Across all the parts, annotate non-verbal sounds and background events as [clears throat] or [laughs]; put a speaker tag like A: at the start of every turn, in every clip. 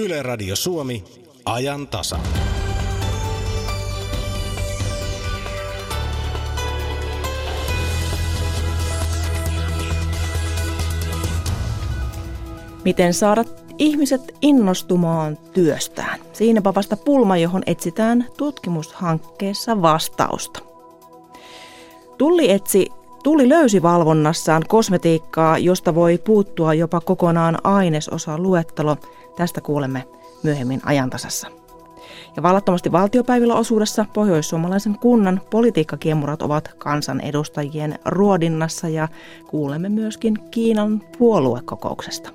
A: Yle Radio Suomi, ajan tasa.
B: Miten saada ihmiset innostumaan työstään? Siinäpä vasta pulma, johon etsitään tutkimushankkeessa vastausta. Tulli etsi Tulli löysi valvonnassaan kosmetiikkaa, josta voi puuttua jopa kokonaan ainesosa luettelo. Tästä kuulemme myöhemmin ajantasassa. Ja vallattomasti valtiopäivillä osuudessa pohjoissuomalaisen kunnan politiikkakiemurat ovat kansanedustajien ruodinnassa ja kuulemme myöskin Kiinan puoluekokouksesta.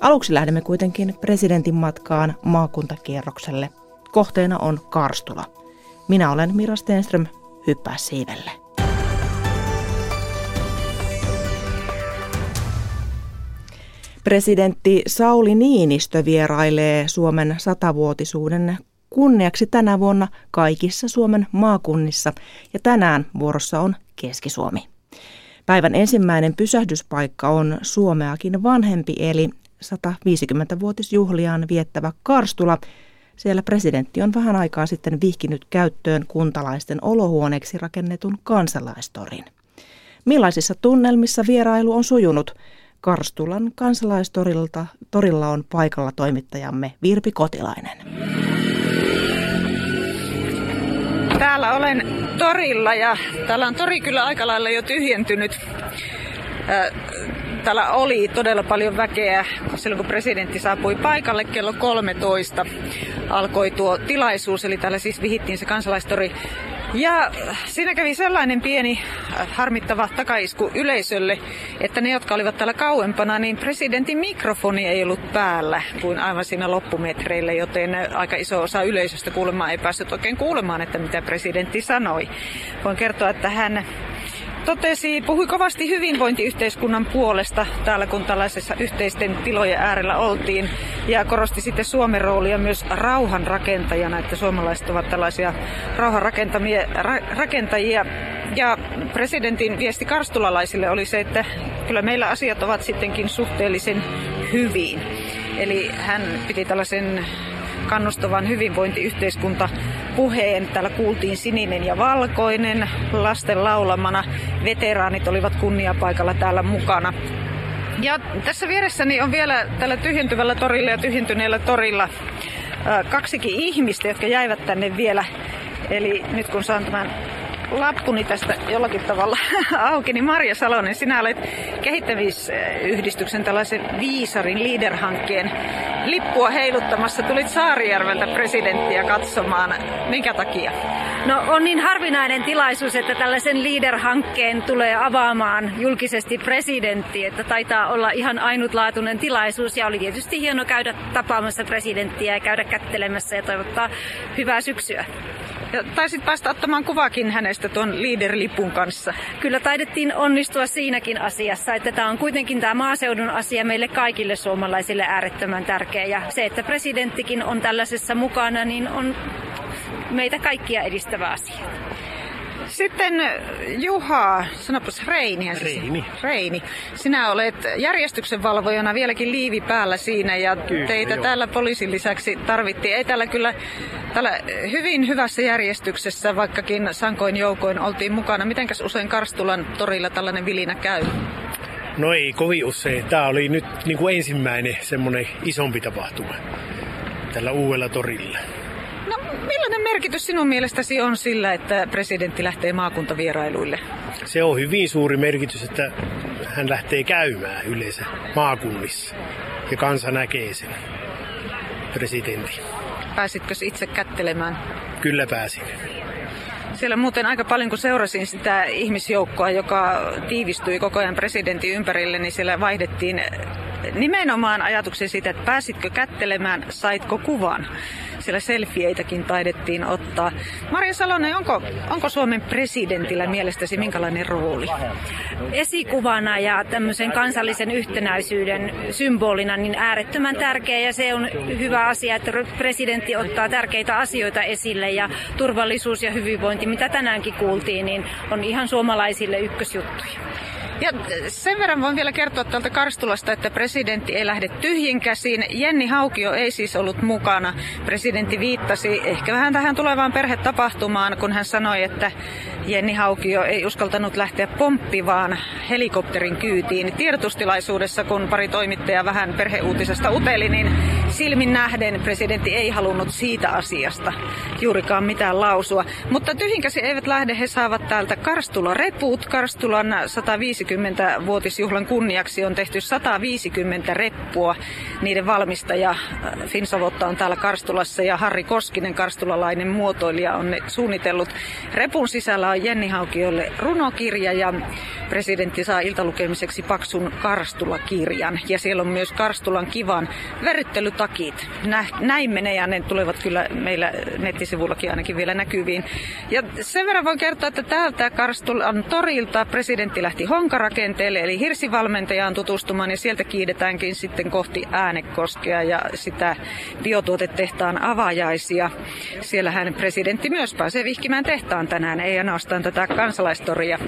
B: Aluksi lähdemme kuitenkin presidentin matkaan maakuntakierrokselle. Kohteena on Karstula. Minä olen Mira Stenström, hyppää siivelle. Presidentti Sauli Niinistö vierailee Suomen satavuotisuuden kunniaksi tänä vuonna kaikissa Suomen maakunnissa ja tänään vuorossa on Keski-Suomi. Päivän ensimmäinen pysähdyspaikka on Suomeakin vanhempi eli 150-vuotisjuhliaan viettävä Karstula. Siellä presidentti on vähän aikaa sitten vihkinyt käyttöön kuntalaisten olohuoneeksi rakennetun kansalaistorin. Millaisissa tunnelmissa vierailu on sujunut? Karstulan kansalaistorilta torilla on paikalla toimittajamme Virpi Kotilainen.
C: Täällä olen torilla ja täällä on tori kyllä aika lailla jo tyhjentynyt. Täällä oli todella paljon väkeä silloin, kun presidentti saapui paikalle kello 13. Alkoi tuo tilaisuus, eli täällä siis vihittiin se kansalaistori ja siinä kävi sellainen pieni äh, harmittava takaisku yleisölle, että ne, jotka olivat täällä kauempana, niin presidentin mikrofoni ei ollut päällä kuin aivan siinä loppumetreillä, joten aika iso osa yleisöstä kuulemaan ei päässyt oikein kuulemaan, että mitä presidentti sanoi. Voin kertoa, että hän totesi, puhui kovasti hyvinvointiyhteiskunnan puolesta täällä, kun tällaisessa yhteisten tilojen äärellä oltiin. Ja korosti sitten Suomen roolia myös rauhan rakentajana, että suomalaiset ovat tällaisia rauhan rakentajia. Ja presidentin viesti karstulalaisille oli se, että kyllä meillä asiat ovat sittenkin suhteellisen hyvin. Eli hän piti tällaisen kannustavan hyvinvointiyhteiskunta puheen. Täällä kuultiin sininen ja valkoinen lasten laulamana. Veteraanit olivat kunniapaikalla täällä mukana. Ja tässä vieressäni on vielä tällä tyhjentyvällä torilla ja tyhjentyneellä torilla kaksikin ihmistä, jotka jäivät tänne vielä. Eli nyt kun saan tämän lappuni tästä jollakin tavalla [laughs] auki, niin Marja Salonen, sinä olet kehittämisyhdistyksen tällaisen Viisarin leader-hankkeen lippua heiluttamassa. Tulit Saarijärveltä presidenttiä katsomaan. Minkä takia?
D: No on niin harvinainen tilaisuus, että tällaisen leader-hankkeen tulee avaamaan julkisesti presidentti, että taitaa olla ihan ainutlaatuinen tilaisuus ja oli tietysti hieno käydä tapaamassa presidenttiä ja käydä kättelemässä ja toivottaa hyvää syksyä.
C: Ja taisit päästä ottamaan kuvakin hänestä tuon leader-lipun kanssa.
D: Kyllä taidettiin onnistua siinäkin asiassa, että tämä on kuitenkin tämä maaseudun asia meille kaikille suomalaisille äärettömän tärkeä. Ja se, että presidenttikin on tällaisessa mukana, niin on meitä kaikkia edistävä asia.
C: Sitten Juha, sanopas Reini.
E: Reini.
C: Reini. Sinä olet järjestyksen valvojana vieläkin liivi päällä siinä ja kyllä, teitä jo. täällä poliisin lisäksi tarvittiin. Ei täällä kyllä täällä hyvin hyvässä järjestyksessä, vaikkakin sankoin joukoin oltiin mukana. Mitenkäs usein Karstulan torilla tällainen vilinä käy?
E: No ei kovin usein. Tämä oli nyt niin kuin ensimmäinen semmoinen isompi tapahtuma tällä uudella torilla
C: merkitys sinun mielestäsi on sillä, että presidentti lähtee maakuntavierailuille?
E: Se on hyvin suuri merkitys, että hän lähtee käymään yleensä maakunnissa ja kansa näkee sen presidentin.
C: Pääsitkö itse kättelemään?
E: Kyllä pääsin.
C: Siellä muuten aika paljon, kun seurasin sitä ihmisjoukkoa, joka tiivistyi koko ajan presidentin ympärille, niin siellä vaihdettiin nimenomaan ajatuksen siitä, että pääsitkö kättelemään, saitko kuvan siellä selfieitäkin taidettiin ottaa. Marja Salonen, onko, onko Suomen presidentillä mielestäsi minkälainen rooli?
D: Esikuvana ja tämmöisen kansallisen yhtenäisyyden symbolina niin äärettömän tärkeä ja se on hyvä asia, että presidentti ottaa tärkeitä asioita esille ja turvallisuus ja hyvinvointi, mitä tänäänkin kuultiin, niin on ihan suomalaisille ykkösjuttuja.
C: Ja sen verran voin vielä kertoa tuolta Karstulasta, että presidentti ei lähde tyhjin käsiin. Jenni Haukio ei siis ollut mukana. Presidentti viittasi ehkä vähän tähän tulevaan perhetapahtumaan, kun hän sanoi, että Jenni Haukio ei uskaltanut lähteä pomppivaan helikopterin kyytiin. Tiedotustilaisuudessa, kun pari toimittajaa vähän perheuutisesta uteli, niin silmin nähden presidentti ei halunnut siitä asiasta juurikaan mitään lausua. Mutta tyhjinkäsi eivät lähde, he saavat täältä Karstula reput. Karstulan 150-vuotisjuhlan kunniaksi on tehty 150 reppua. Niiden valmistaja äh, Finsavotta on täällä Karstulassa ja Harri Koskinen, karstulalainen muotoilija, on ne suunnitellut. Repun sisällä on Jenni Haukiolle runokirja ja presidentti saa iltalukemiseksi paksun Karstula-kirjan. Ja siellä on myös Karstulan kivan väryttelytakit. Näin menee ja ne tulevat kyllä meillä nettisivullakin ainakin vielä näkyviin. Ja sen verran voin kertoa, että täältä Karstulan torilta presidentti lähti Honkarakenteelle, eli hirsivalmentajaan tutustumaan, ja sieltä kiidetäänkin sitten kohti Äänekoskea ja sitä biotuotetehtaan avajaisia. Siellähän presidentti myös pääsee vihkimään tehtaan tänään, ei ainoastaan tätä kansalaistoria.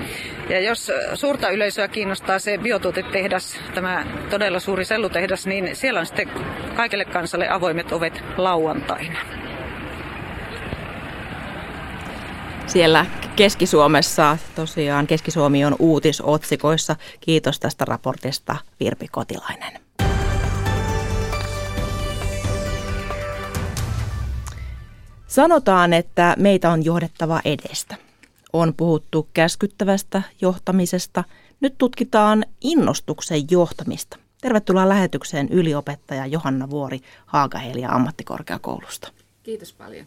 C: Ja jos suurta yleisöä kiinnostaa se biotuotetehdas, tämä todella suuri sellutehdas, niin siellä on sitten kaikille kansalle avoimet ovet lauantaina.
B: Siellä Keski-Suomessa tosiaan Keski-Suomi on uutisotsikoissa. Kiitos tästä raportista Virpi Kotilainen. Sanotaan, että meitä on johdettava edestä. On puhuttu käskyttävästä johtamisesta. Nyt tutkitaan innostuksen johtamista. Tervetuloa lähetykseen yliopettaja Johanna Vuori Haagahelia ammattikorkeakoulusta.
F: Kiitos paljon.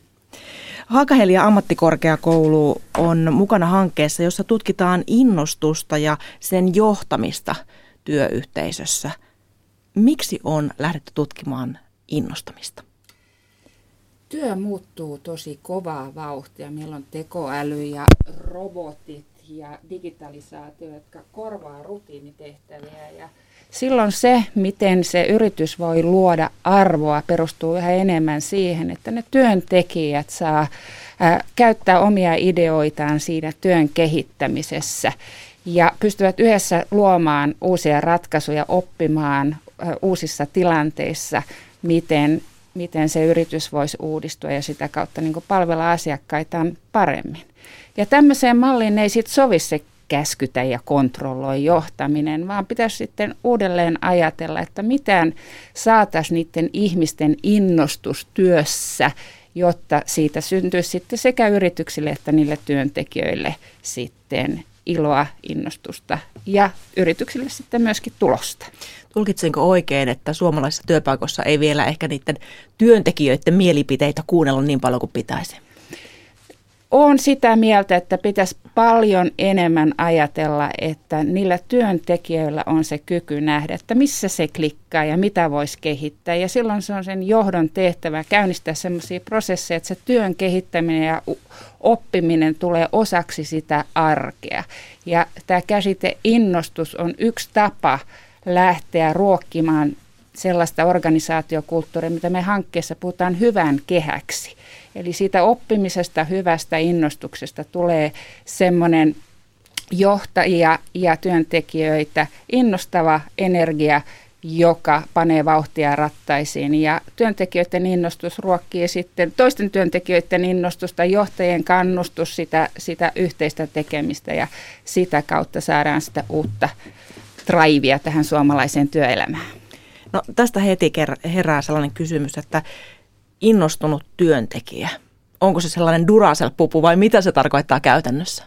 B: Haakahelia ammattikorkeakoulu on mukana hankkeessa, jossa tutkitaan innostusta ja sen johtamista työyhteisössä. Miksi on lähdetty tutkimaan innostamista?
F: Työ muuttuu tosi kovaa vauhtia. Meillä on tekoäly ja robotit ja digitalisaatio, jotka korvaa rutiinitehtäviä ja silloin se, miten se yritys voi luoda arvoa, perustuu yhä enemmän siihen, että ne työntekijät saa ää, käyttää omia ideoitaan siinä työn kehittämisessä ja pystyvät yhdessä luomaan uusia ratkaisuja, oppimaan ää, uusissa tilanteissa, miten, miten se yritys voisi uudistua ja sitä kautta niin palvella asiakkaitaan paremmin. Ja tämmöiseen malliin ei sitten sovi se käskytä ja kontrolloi johtaminen, vaan pitäisi sitten uudelleen ajatella, että miten saataisiin niiden ihmisten innostus työssä, jotta siitä syntyisi sitten sekä yrityksille että niille työntekijöille sitten iloa, innostusta ja yrityksille sitten myöskin tulosta.
B: Tulkitsenko oikein, että suomalaisissa työpaikoissa ei vielä ehkä niiden työntekijöiden mielipiteitä kuunnella niin paljon kuin pitäisi?
F: Olen sitä mieltä, että pitäisi paljon enemmän ajatella, että niillä työntekijöillä on se kyky nähdä, että missä se klikkaa ja mitä voisi kehittää. Ja silloin se on sen johdon tehtävä käynnistää sellaisia prosesseja, että se työn kehittäminen ja oppiminen tulee osaksi sitä arkea. Ja tämä käsite innostus on yksi tapa lähteä ruokkimaan sellaista organisaatiokulttuuria, mitä me hankkeessa puhutaan hyvän kehäksi. Eli siitä oppimisesta, hyvästä innostuksesta tulee semmoinen johtajia ja työntekijöitä innostava energia, joka panee vauhtia rattaisiin. Ja työntekijöiden innostus ruokkii sitten toisten työntekijöiden innostusta, johtajien kannustus, sitä, sitä yhteistä tekemistä ja sitä kautta saadaan sitä uutta draivia tähän suomalaiseen työelämään.
B: No tästä heti herää sellainen kysymys, että innostunut työntekijä, onko se sellainen Duracell-pupu vai mitä se tarkoittaa käytännössä?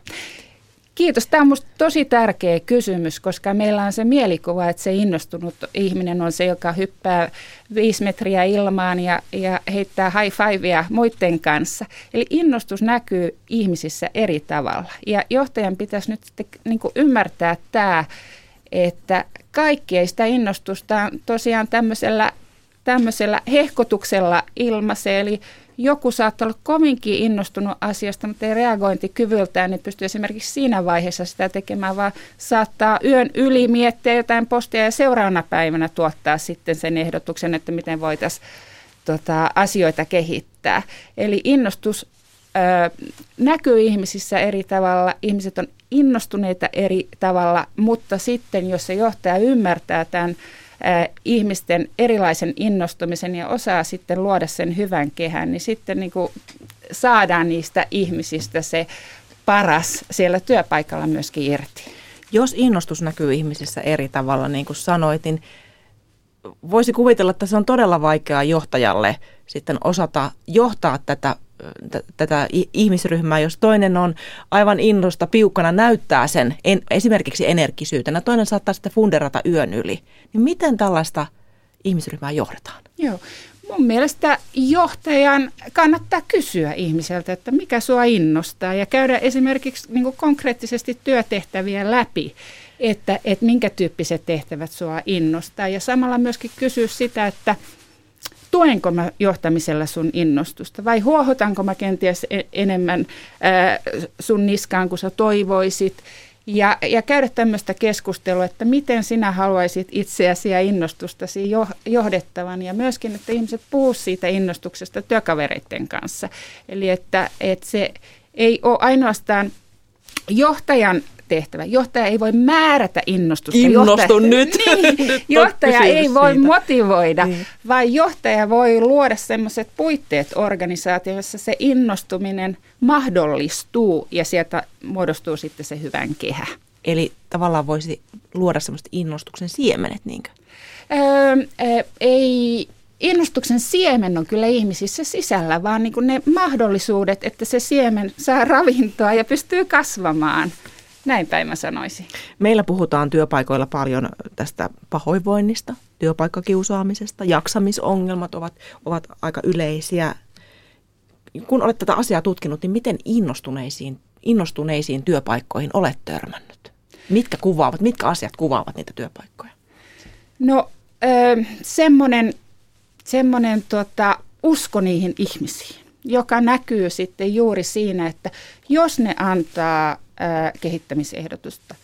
F: Kiitos. Tämä on minusta tosi tärkeä kysymys, koska meillä on se mielikuva, että se innostunut ihminen on se, joka hyppää viisi metriä ilmaan ja, ja heittää high fivea muiden kanssa. Eli innostus näkyy ihmisissä eri tavalla. Ja johtajan pitäisi nyt sitten niin ymmärtää tämä, että kaikki ei sitä innostusta tosiaan tämmöisellä, tämmöisellä hehkotuksella ilmaise. Eli joku saattaa olla kovinkin innostunut asiasta, mutta ei reagointikyvyltään, niin pystyy esimerkiksi siinä vaiheessa sitä tekemään, vaan saattaa yön yli miettiä jotain postia ja seuraavana päivänä tuottaa sitten sen ehdotuksen, että miten voitaisiin tota, asioita kehittää. Eli innostus näkyy ihmisissä eri tavalla, ihmiset on innostuneita eri tavalla, mutta sitten jos se johtaja ymmärtää tämän ihmisten erilaisen innostumisen ja osaa sitten luoda sen hyvän kehän, niin sitten niin kuin saadaan niistä ihmisistä se paras siellä työpaikalla myöskin irti.
B: Jos innostus näkyy ihmisissä eri tavalla, niin kuin sanoit, niin voisi kuvitella, että se on todella vaikeaa johtajalle sitten osata johtaa tätä tätä ihmisryhmää, jos toinen on aivan innosta piukkana näyttää sen en, esimerkiksi energisyytenä, toinen saattaa sitten funderata yön yli, niin miten tällaista ihmisryhmää johdetaan?
F: Joo, mun mielestä johtajan kannattaa kysyä ihmiseltä, että mikä sua innostaa ja käydä esimerkiksi niin konkreettisesti työtehtäviä läpi, että, että minkä tyyppiset tehtävät sua innostaa ja samalla myöskin kysyä sitä, että – tuenko mä johtamisella sun innostusta vai huohotanko mä kenties e- enemmän sun niskaan kuin sä toivoisit. Ja, ja käydä tämmöistä keskustelua, että miten sinä haluaisit itseäsi ja innostustasi jo, johdettavan ja myöskin, että ihmiset puhuu siitä innostuksesta työkavereiden kanssa. Eli että, että se ei ole ainoastaan johtajan tehtävä. Johtaja ei voi määrätä innostusta.
B: Innostu
F: johtaja, [laughs]
B: nyt.
F: Niin,
B: nyt [laughs]
F: johtaja ei voi siitä. motivoida,
B: niin.
F: vaan johtaja voi luoda sellaiset puitteet organisaatioon, jossa se innostuminen mahdollistuu ja sieltä muodostuu sitten se hyvän kehä.
B: Eli tavallaan voisi luoda semmoista innostuksen siemenet, niinkö?
F: Öö, ei, innostuksen siemen on kyllä ihmisissä sisällä, vaan niin ne mahdollisuudet, että se siemen saa ravintoa ja pystyy kasvamaan – näin päin mä sanoisin.
B: Meillä puhutaan työpaikoilla paljon tästä pahoinvoinnista, työpaikkakiusaamisesta, jaksamisongelmat ovat, ovat aika yleisiä. Kun olet tätä asiaa tutkinut, niin miten innostuneisiin, innostuneisiin työpaikkoihin olet törmännyt? Mitkä kuvaavat, mitkä asiat kuvaavat niitä työpaikkoja?
F: No semmoinen, semmoinen tota, usko niihin ihmisiin, joka näkyy sitten juuri siinä, että jos ne antaa kehittämisehdotusta,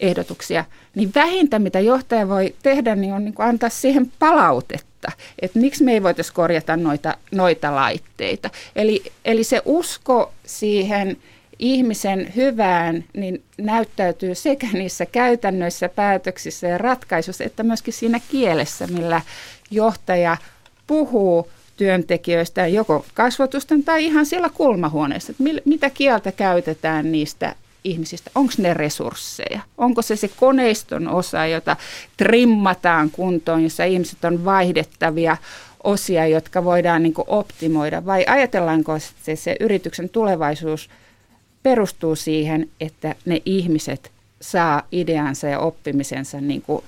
F: ehdotuksia, niin vähintä mitä johtaja voi tehdä, niin on niin kuin antaa siihen palautetta, että miksi me ei voitaisiin korjata noita, noita laitteita. Eli, eli se usko siihen ihmisen hyvään niin näyttäytyy sekä niissä käytännöissä, päätöksissä ja ratkaisuissa, että myöskin siinä kielessä, millä johtaja puhuu työntekijöistä, joko kasvotusten tai ihan siellä kulmahuoneessa, että mitä kieltä käytetään niistä ihmisistä, onko ne resursseja? Onko se se koneiston osa, jota trimmataan kuntoon, jossa ihmiset on vaihdettavia osia, jotka voidaan niin optimoida, vai ajatellaanko, että se, se yrityksen tulevaisuus perustuu siihen, että ne ihmiset saa ideansa ja oppimisensa niin kuin,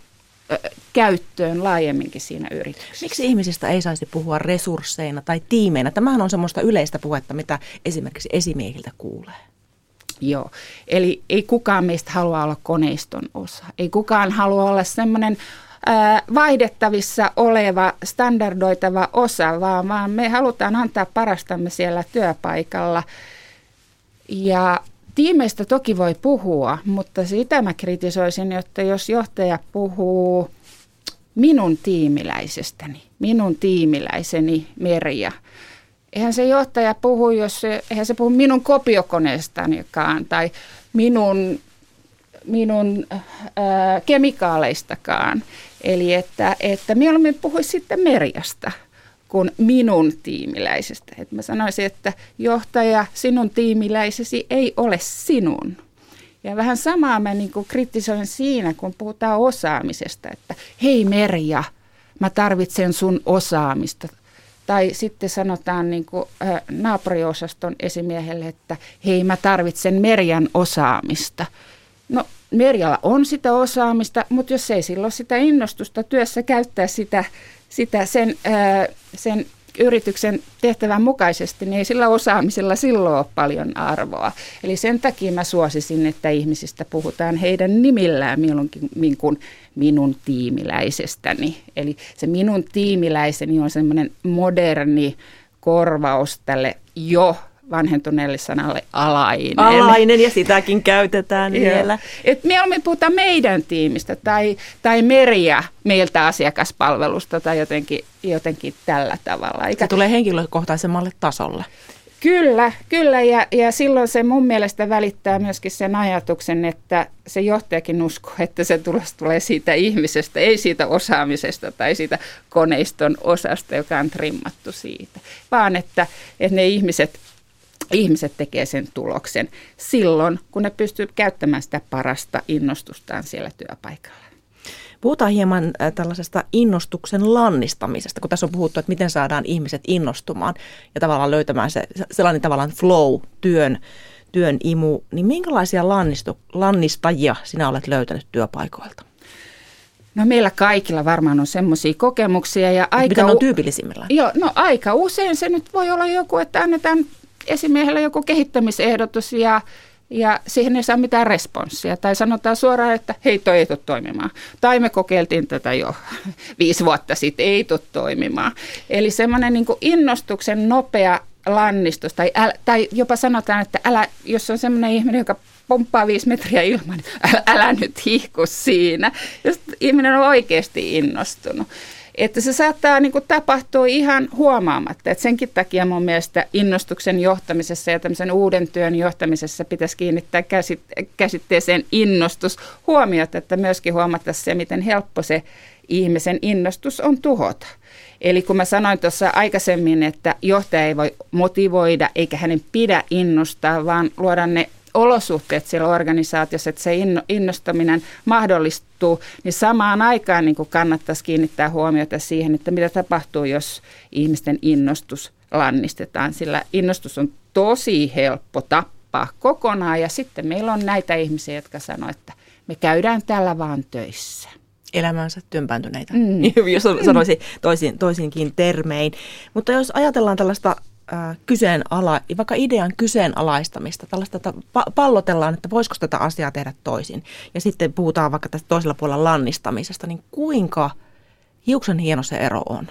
F: käyttöön laajemminkin siinä yrityksessä.
B: Miksi ihmisistä ei saisi puhua resursseina tai tiimeinä? Tämähän on semmoista yleistä puhetta, mitä esimerkiksi esimiehiltä kuulee.
F: Joo, eli ei kukaan meistä halua olla koneiston osa. Ei kukaan halua olla semmoinen vaihdettavissa oleva, standardoitava osa, vaan, vaan me halutaan antaa parastamme siellä työpaikalla. Ja tiimeistä toki voi puhua, mutta sitä mä kritisoisin, että jos johtaja puhuu minun tiimiläisestäni, minun tiimiläiseni Merja – eihän se johtaja puhu, jos se, eihän se puhu minun kopiokoneestanikaan tai minun, minun ää, kemikaaleistakaan. Eli että, että mieluummin puhuisi sitten Merjasta kuin minun tiimiläisestä. Et mä sanoisin, että johtaja, sinun tiimiläisesi ei ole sinun. Ja vähän samaa mä niin kritisoin siinä, kun puhutaan osaamisesta, että hei Merja, mä tarvitsen sun osaamista tai sitten sanotaan niin kuin, naapuriosaston esimiehelle, että hei mä tarvitsen Merjan osaamista. No Merjalla on sitä osaamista, mutta jos ei silloin sitä innostusta työssä käyttää sitä, sitä sen, ää, sen yrityksen tehtävän mukaisesti, niin ei sillä osaamisella silloin ole paljon arvoa. Eli sen takia mä suosisin, että ihmisistä puhutaan heidän nimillään milloinkin kuin minun tiimiläisestäni. Eli se minun tiimiläiseni on semmoinen moderni korvaus tälle jo vanhentuneelle sanalle alainen.
B: Alainen ja sitäkin käytetään vielä.
F: Et mieluummin puhutaan meidän tiimistä tai, tai meriä meiltä asiakaspalvelusta tai jotenkin, jotenkin tällä tavalla.
B: Eikä... Se tulee henkilökohtaisemmalle tasolle.
F: Kyllä, kyllä ja, ja silloin se mun mielestä välittää myöskin sen ajatuksen, että se johtajakin uskoo, että se tulos tulee siitä ihmisestä, ei siitä osaamisesta tai siitä koneiston osasta, joka on trimmattu siitä, vaan että, että ne ihmiset, ihmiset tekee sen tuloksen silloin, kun ne pystyy käyttämään sitä parasta innostustaan siellä työpaikalla.
B: Puhutaan hieman tällaisesta innostuksen lannistamisesta, kun tässä on puhuttu, että miten saadaan ihmiset innostumaan ja tavallaan löytämään se sellainen tavallaan flow, työn, työn imu, niin minkälaisia lannistu, lannistajia sinä olet löytänyt työpaikoilta?
F: No meillä kaikilla varmaan on semmoisia kokemuksia. Ja
B: aika Mitä on tyypillisimmillään?
F: Joo, no aika usein se nyt voi olla joku, että annetaan esimiehelle joku kehittämisehdotus ja ja siihen ei saa mitään responssia. Tai sanotaan suoraan, että hei, toi ei tule toimimaan. Tai me kokeiltiin tätä jo [laughs] viisi vuotta sitten, ei tule toimimaan. Eli semmoinen niin innostuksen nopea lannistus, tai, äl, tai jopa sanotaan, että älä, jos on semmoinen ihminen, joka pomppaa viisi metriä ilman, niin älä, [laughs] älä nyt hihku siinä, jos ihminen on oikeasti innostunut. Että se saattaa niin kuin, tapahtua ihan huomaamatta. Et senkin takia mun mielestä innostuksen johtamisessa ja tämmöisen uuden työn johtamisessa pitäisi kiinnittää käsitteeseen innostus huomiota, että myöskin huomata se, miten helppo se ihmisen innostus on tuhota. Eli kun mä sanoin tuossa aikaisemmin, että johtaja ei voi motivoida eikä hänen pidä innostaa, vaan luoda ne olosuhteet siellä organisaatiossa, että se innostaminen mahdollistuu, niin samaan aikaan niin kannattaisi kiinnittää huomiota siihen, että mitä tapahtuu, jos ihmisten innostus lannistetaan, sillä innostus on tosi helppo tappaa kokonaan ja sitten meillä on näitä ihmisiä, jotka sanoo, että me käydään täällä vaan töissä
B: elämänsä työnpääntyneitä, mm. [laughs] jos sanoisin toisin, toisinkin termein. Mutta jos ajatellaan tällaista kyseenala, vaikka idean kyseenalaistamista, tällaista, että pallotellaan, että voisiko tätä asiaa tehdä toisin. Ja sitten puhutaan vaikka tästä toisella puolella lannistamisesta, niin kuinka hiuksen hieno se ero on?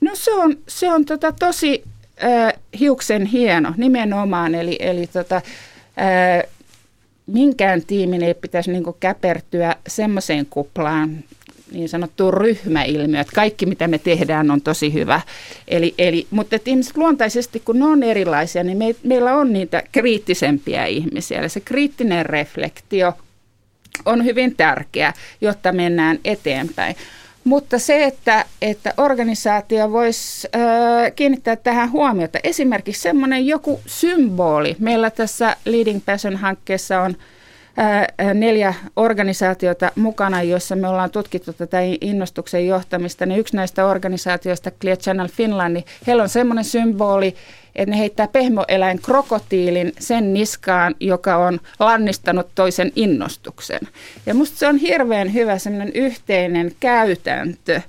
F: No se on, se on tota tosi äh, hiuksen hieno nimenomaan, eli, eli tota, äh, minkään tiimin ei pitäisi niin käpertyä semmoiseen kuplaan, niin sanottu ryhmäilmiö, että kaikki mitä me tehdään on tosi hyvä. Eli, eli, mutta ihmiset luontaisesti, kun ne on erilaisia, niin me, meillä on niitä kriittisempiä ihmisiä. Eli se kriittinen reflektio on hyvin tärkeä, jotta mennään eteenpäin. Mutta se, että, että organisaatio voisi äh, kiinnittää tähän huomiota, esimerkiksi semmoinen joku symboli. Meillä tässä Leading Passion-hankkeessa on – neljä organisaatiota mukana, joissa me ollaan tutkittu tätä innostuksen johtamista, niin yksi näistä organisaatioista, Clear Channel Finland, niin heillä on semmoinen symboli, että ne heittää pehmoeläin krokotiilin sen niskaan, joka on lannistanut toisen innostuksen. Ja musta se on hirveän hyvä semmoinen yhteinen käytäntö,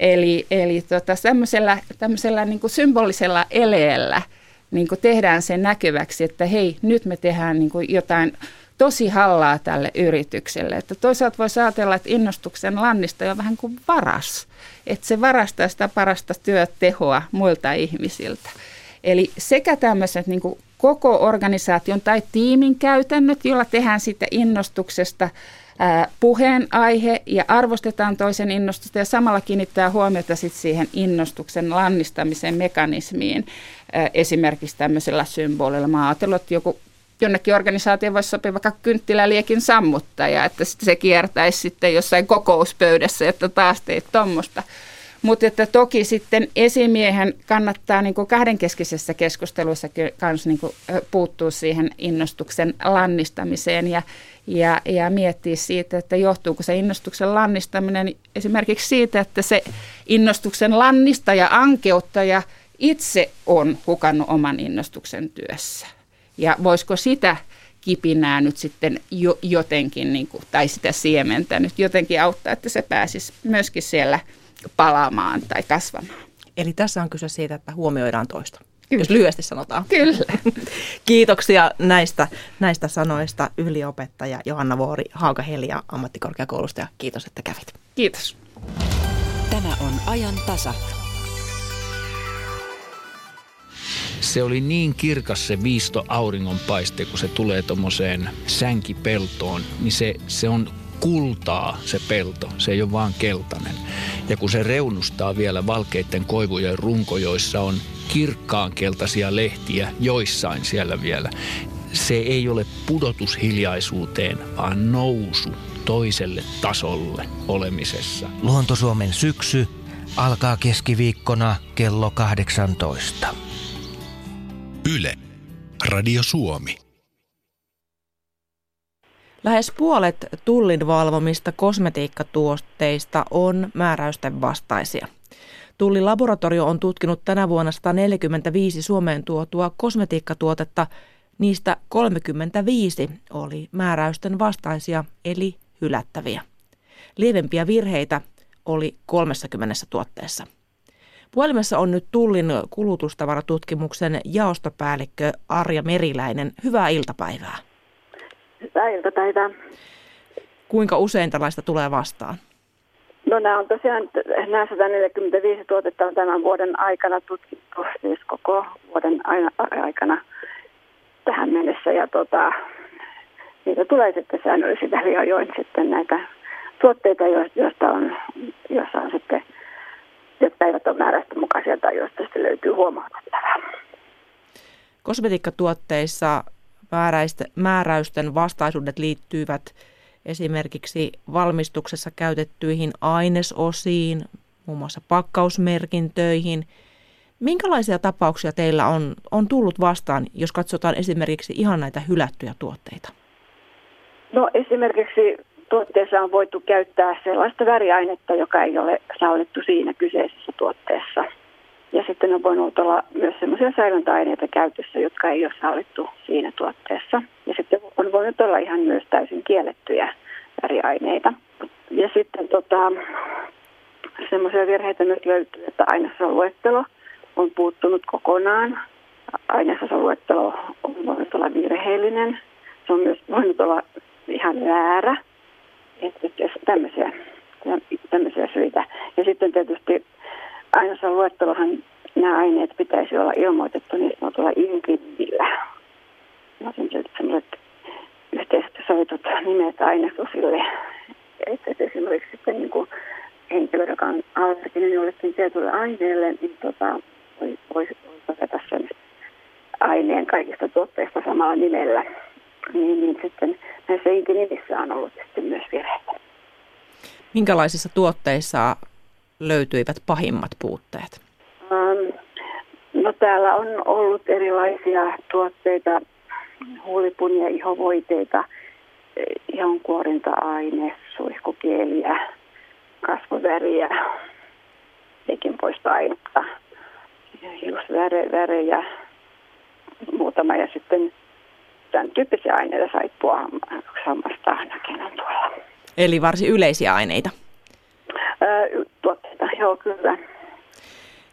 F: eli, eli tota, tämmöisellä, tämmöisellä niin kuin symbolisella eleellä niin kuin tehdään sen näkyväksi, että hei, nyt me tehdään niin kuin jotain tosi hallaa tälle yritykselle. Että toisaalta voi ajatella, että innostuksen lannista on vähän kuin varas. Että se varastaa sitä parasta työtehoa muilta ihmisiltä. Eli sekä tämmöiset niin kuin koko organisaation tai tiimin käytännöt, joilla tehdään siitä innostuksesta puheenaihe ja arvostetaan toisen innostusta ja samalla kiinnittää huomiota sit siihen innostuksen lannistamisen mekanismiin. Esimerkiksi tämmöisellä symbolilla. Mä ajatellut, että joku jonnekin organisaatioon voisi sopia vaikka kynttiläliekin sammuttaja, että se kiertäisi sitten jossain kokouspöydässä, että taas teit tuommoista. Mutta että toki sitten esimiehen kannattaa niin kahdenkeskisessä keskustelussa kanssa niin puuttua siihen innostuksen lannistamiseen ja, ja, ja miettiä siitä, että johtuuko se innostuksen lannistaminen esimerkiksi siitä, että se innostuksen lannistaja, ankeuttaja itse on hukannut oman innostuksen työssä. Ja voisiko sitä kipinää nyt sitten jo, jotenkin, niin kuin, tai sitä siementä nyt jotenkin auttaa, että se pääsisi myöskin siellä palaamaan tai kasvamaan.
B: Eli tässä on kyse siitä, että huomioidaan toista. Kyllä. Jos lyhyesti sanotaan.
F: Kyllä. [laughs]
B: Kiitoksia näistä, näistä sanoista yliopettaja Johanna Vuori Haaga-Helia ammattikorkeakoulusta ja kiitos, että kävit.
F: Kiitos.
G: Tämä on ajan tasa.
H: Se oli niin kirkas se viisto auringonpaiste, kun se tulee tuommoiseen sänkipeltoon, niin se, se on kultaa se pelto, se ei ole vaan keltainen. Ja kun se reunustaa vielä valkeiden koivujen runko, joissa on kirkkaankeltaisia lehtiä joissain siellä vielä. Se ei ole pudotus hiljaisuuteen, vaan nousu toiselle tasolle olemisessa.
I: Luontosuomen syksy alkaa keskiviikkona kello 18.
A: Yle. Radio Suomi.
B: Lähes puolet tullin valvomista kosmetiikkatuotteista on määräysten vastaisia. Tullin laboratorio on tutkinut tänä vuonna 145 Suomeen tuotua kosmetiikkatuotetta. Niistä 35 oli määräysten vastaisia eli hylättäviä. Lievempiä virheitä oli 30 tuotteessa. Puhelimessa on nyt Tullin kulutustavarattutkimuksen jaostopäällikkö Arja Meriläinen. Hyvää iltapäivää.
J: Hyvää iltapäivää.
B: Kuinka usein tällaista tulee vastaan?
J: No nämä on tosiaan, nämä 145 tuotetta on tämän vuoden aikana tutkittu, siis koko vuoden aikana tähän mennessä. Ja tota, niitä tulee sitten säännöllisesti väliajoin sitten näitä tuotteita, joista on, joissa on sitten, jotka eivät ole määräysten mukaisia tai joista sitten löytyy huomautettavaa.
B: Kosmetiikkatuotteissa määräysten vastaisuudet liittyvät esimerkiksi valmistuksessa käytettyihin ainesosiin, muun muassa pakkausmerkintöihin. Minkälaisia tapauksia teillä on, on tullut vastaan, jos katsotaan esimerkiksi ihan näitä hylättyjä tuotteita?
J: No esimerkiksi tuotteessa on voitu käyttää sellaista väriainetta, joka ei ole sallittu siinä kyseisessä tuotteessa. Ja sitten on voinut olla myös sellaisia säilöntäaineita käytössä, jotka ei ole sallittu siinä tuotteessa. Ja sitten on voinut olla ihan myös täysin kiellettyjä väriaineita. Ja sitten tota, semmoisia virheitä nyt löytyy, että ainesosaluettelo on puuttunut kokonaan. Ainesosaluettelo on voinut olla virheellinen. Se on myös voinut olla ihan väärä. Että tämmöisiä, tämmöisiä syitä. Ja sitten tietysti ainoassa luettelohan nämä aineet pitäisi olla ilmoitettu niin sanotulla inkimillä. No sellaiset yhteisesti sovitut nimet ainesosille. Että esimerkiksi sitten niin kuin henkilö, joka on allerginen jollekin tietylle aineelle, niin tota, voi, voisi todeta sen aineen kaikista tuotteista samalla nimellä. Niin, niin sitten näissä inkinimissä on ollut sitten myös virheitä.
B: Minkälaisissa tuotteissa löytyivät pahimmat puutteet?
J: Um, no täällä on ollut erilaisia tuotteita, huulipunia, ihovoiteita, ihonkuorinta-aine, suihkukieliä, kasvoväriä, tekinpoistoainetta, hiusvärejä, muutama ja sitten tämän tyyppisiä aineita saippua sammasta näkemään tuolla.
B: Eli varsin yleisiä aineita?
J: Öö, tuotteita, joo kyllä.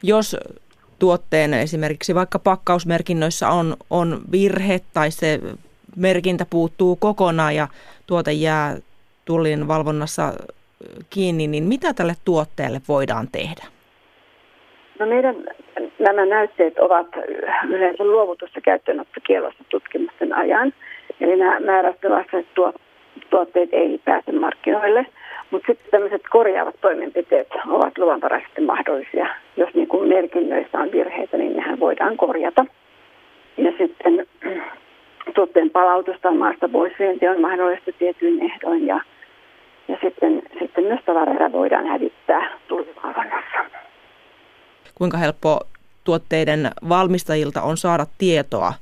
B: Jos tuotteen esimerkiksi vaikka pakkausmerkinnöissä on, on virhe tai se merkintä puuttuu kokonaan ja tuote jää tullin valvonnassa kiinni, niin mitä tälle tuotteelle voidaan tehdä?
J: No meidän nämä näytteet ovat yleensä luovutussa käyttöönottokielossa tutkimusten ajan. Eli nämä määräysten tuotteet ei pääse markkinoille. Mutta sitten tämmöiset korjaavat toimenpiteet ovat luvanvaraisesti mahdollisia. Jos niin kuin merkinnöissä on virheitä, niin nehän voidaan korjata. Ja sitten tuotteen palautus tai maasta pois on mahdollista tietyin ehdoin ja, ja sitten, sitten myös tavareita voidaan hävittää tullivalvonnassa.
B: Kuinka helppo tuotteiden valmistajilta on saada tietoa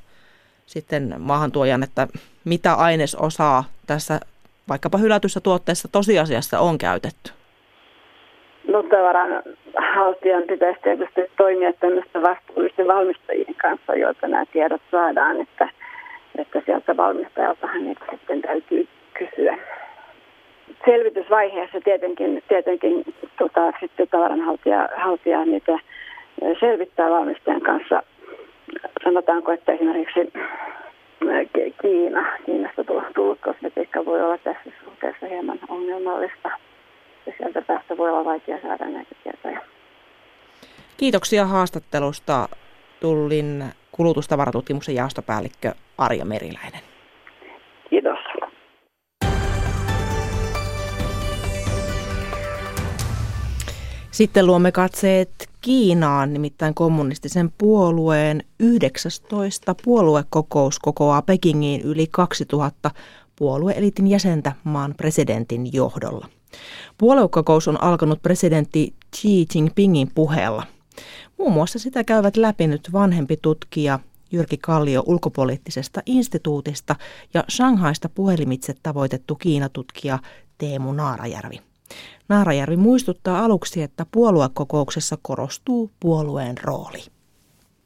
B: sitten maahantuojan, että mitä ainesosaa tässä vaikkapa hylätyssä tuotteessa tosiasiassa on käytetty?
J: No tavaran haltijan pitäisi tietysti toimia tämmöisten vastuullisten valmistajien kanssa, joilta nämä tiedot saadaan, että, että sieltä valmistajaltahan niitä sitten täytyy kysyä. Selvitysvaiheessa tietenkin, tietenkin tota, sitten tavaranhaltija haltija niitä selvittää valmistajan kanssa. Sanotaanko, että esimerkiksi Kiina, Kiinasta tullut kosmetiikka voi olla tässä suhteessa hieman ongelmallista. Ja sieltä päästä voi olla vaikea saada näitä tietoja.
B: Kiitoksia haastattelusta Tullin kulutustavaratutkimusten jaostopäällikkö Arja Meriläinen.
J: Kiitos.
B: Sitten luomme katseet Kiinaan, nimittäin kommunistisen puolueen 19 puoluekokous kokoaa Pekingiin yli 2000 puolueelitin jäsentä maan presidentin johdolla. Puoluekokous on alkanut presidentti Xi Jinpingin puheella. Muun muassa sitä käyvät läpi nyt vanhempi tutkija Jyrki Kallio ulkopoliittisesta instituutista ja Shanghaista puhelimitse tavoitettu Kiinatutkija Teemu Naarajärvi. Naarajärvi muistuttaa aluksi, että puoluekokouksessa korostuu puolueen rooli.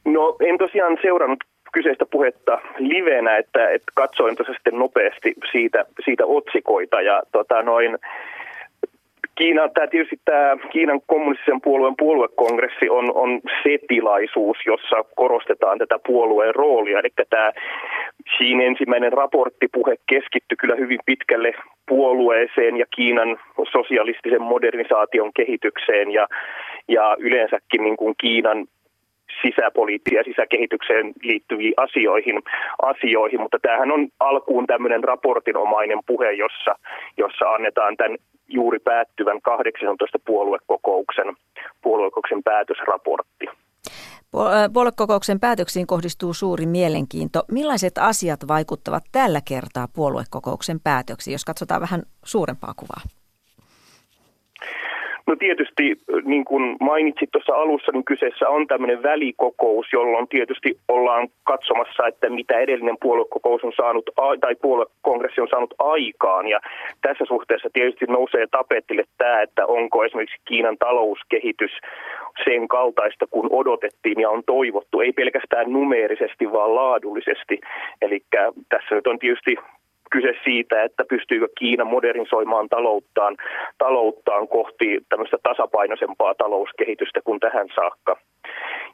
K: No en tosiaan seurannut kyseistä puhetta livenä, että, että katsoin tuossa sitten nopeasti siitä, siitä otsikoita ja tota noin, Kiina, tämä tietysti tämä Kiinan kommunistisen puolueen puoluekongressi on, on se tilaisuus, jossa korostetaan tätä puolueen roolia. Eli tämä Xiin ensimmäinen raporttipuhe keskittyi kyllä hyvin pitkälle puolueeseen ja Kiinan sosialistisen modernisaation kehitykseen ja, ja yleensäkin niin kuin Kiinan sisäpoliittia ja sisäkehitykseen liittyviin asioihin, asioihin, mutta tämähän on alkuun tämmöinen raportinomainen puhe, jossa, jossa annetaan tämän juuri päättyvän 18 puoluekokouksen, puoluekokouksen päätösraportti.
L: Puoluekokouksen päätöksiin kohdistuu suuri mielenkiinto. Millaiset asiat vaikuttavat tällä kertaa puoluekokouksen päätöksiin, jos katsotaan vähän suurempaa kuvaa?
K: No tietysti, niin kuin mainitsit tuossa alussa, niin kyseessä on tämmöinen välikokous, jolloin tietysti ollaan katsomassa, että mitä edellinen puoluekokous on saanut, tai puoluekongressi on saanut aikaan. Ja tässä suhteessa tietysti nousee tapetille tämä, että onko esimerkiksi Kiinan talouskehitys sen kaltaista, kun odotettiin ja on toivottu, ei pelkästään numeerisesti, vaan laadullisesti. Eli tässä nyt on tietysti kyse siitä, että pystyykö Kiina modernisoimaan talouttaan, talouttaan kohti tämmöistä tasapainoisempaa talouskehitystä kuin tähän saakka.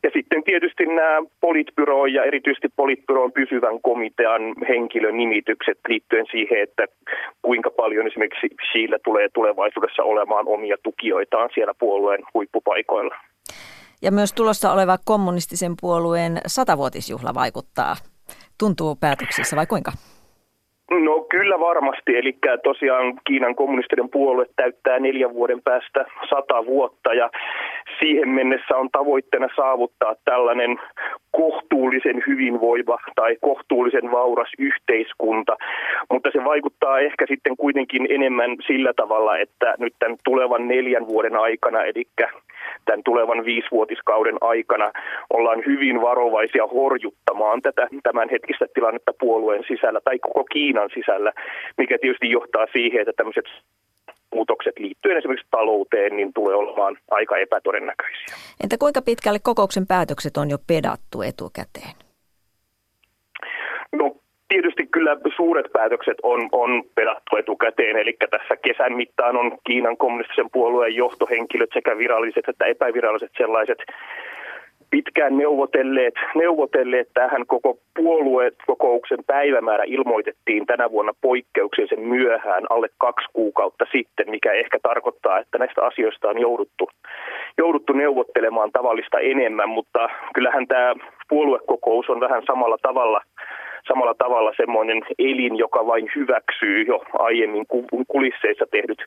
K: Ja sitten tietysti nämä politbyro ja erityisesti politbyroon pysyvän komitean henkilönimitykset liittyen siihen, että kuinka paljon esimerkiksi Xiillä tulee tulevaisuudessa olemaan omia tukijoitaan siellä puolueen huippupaikoilla.
L: Ja myös tulossa oleva kommunistisen puolueen satavuotisjuhla vaikuttaa. Tuntuu päätöksissä vai kuinka?
K: No kyllä varmasti, eli tosiaan Kiinan kommunistinen puolue täyttää neljän vuoden päästä sata vuotta ja siihen mennessä on tavoitteena saavuttaa tällainen kohtuullisen hyvinvoiva tai kohtuullisen vauras yhteiskunta, mutta se vaikuttaa ehkä sitten kuitenkin enemmän sillä tavalla, että nyt tämän tulevan neljän vuoden aikana, eli tämän tulevan viisivuotiskauden aikana ollaan hyvin varovaisia horjuttamaan tätä tämänhetkistä tilannetta puolueen sisällä tai koko Kiinan sisällä, mikä tietysti johtaa siihen, että tämmöiset muutokset liittyen esimerkiksi talouteen niin tulee olemaan aika epätodennäköisiä.
L: Entä kuinka pitkälle kokouksen päätökset on jo pedattu etukäteen?
K: No tietysti kyllä suuret päätökset on, on pedattu etukäteen, eli tässä kesän mittaan on Kiinan kommunistisen puolueen johtohenkilöt sekä viralliset että epäviralliset sellaiset pitkään neuvotelleet, neuvotelleet. Tähän koko puoluekokouksen päivämäärä ilmoitettiin tänä vuonna poikkeuksellisen myöhään, alle kaksi kuukautta sitten, mikä ehkä tarkoittaa, että näistä asioista on jouduttu, jouduttu neuvottelemaan tavallista enemmän, mutta kyllähän tämä puoluekokous on vähän samalla tavalla samalla tavalla semmoinen elin, joka vain hyväksyy jo aiemmin kulisseissa tehdyt,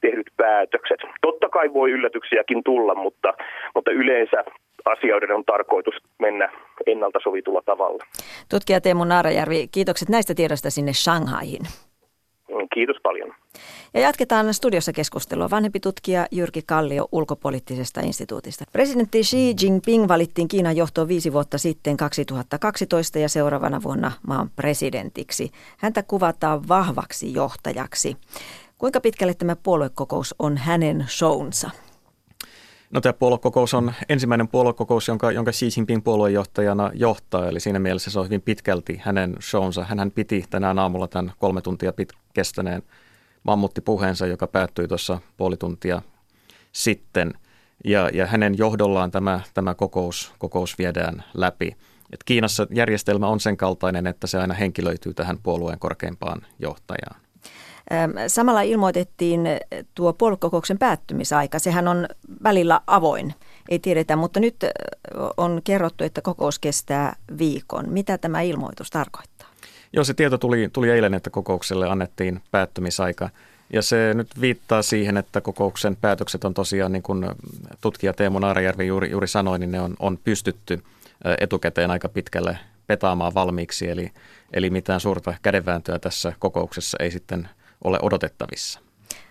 K: tehdyt päätökset. Totta kai voi yllätyksiäkin tulla, mutta, mutta yleensä asioiden on tarkoitus mennä ennalta sovitulla tavalla.
L: Tutkija Teemu Naarajärvi, kiitokset näistä tiedoista sinne Shanghaihin.
K: Kiitos paljon.
L: Ja jatketaan studiossa keskustelua. Vanhempi tutkija Jyrki Kallio ulkopoliittisesta instituutista. Presidentti Xi Jinping valittiin Kiinan johtoon viisi vuotta sitten 2012 ja seuraavana vuonna maan presidentiksi. Häntä kuvataan vahvaksi johtajaksi. Kuinka pitkälle tämä puoluekokous on hänen shownsa?
M: No tämä puoluekokous on ensimmäinen puoluekokous, jonka, jonka Xi Jinping puoluejohtajana johtaa, eli siinä mielessä se on hyvin pitkälti hänen shownsa. Hän piti tänään aamulla tämän kolme tuntia pit, kestäneen mammuttipuheensa, joka päättyi tuossa puoli tuntia sitten. Ja, ja hänen johdollaan tämä, tämä kokous, kokous viedään läpi. Et Kiinassa järjestelmä on sen kaltainen, että se aina henkilöityy tähän puolueen korkeimpaan johtajaan.
L: Samalla ilmoitettiin tuo puoluekokouksen päättymisaika. Sehän on välillä avoin, ei tiedetä, mutta nyt on kerrottu, että kokous kestää viikon. Mitä tämä ilmoitus tarkoittaa?
M: Joo, se tieto tuli, tuli eilen, että kokoukselle annettiin päättymisaika. Ja se nyt viittaa siihen, että kokouksen päätökset on tosiaan, niin kuin tutkija Teemu Naarajärvi juuri, juuri sanoi, niin ne on, on pystytty etukäteen aika pitkälle petaamaan valmiiksi, eli, eli mitään suurta kädenvääntöä tässä kokouksessa ei sitten ole odotettavissa.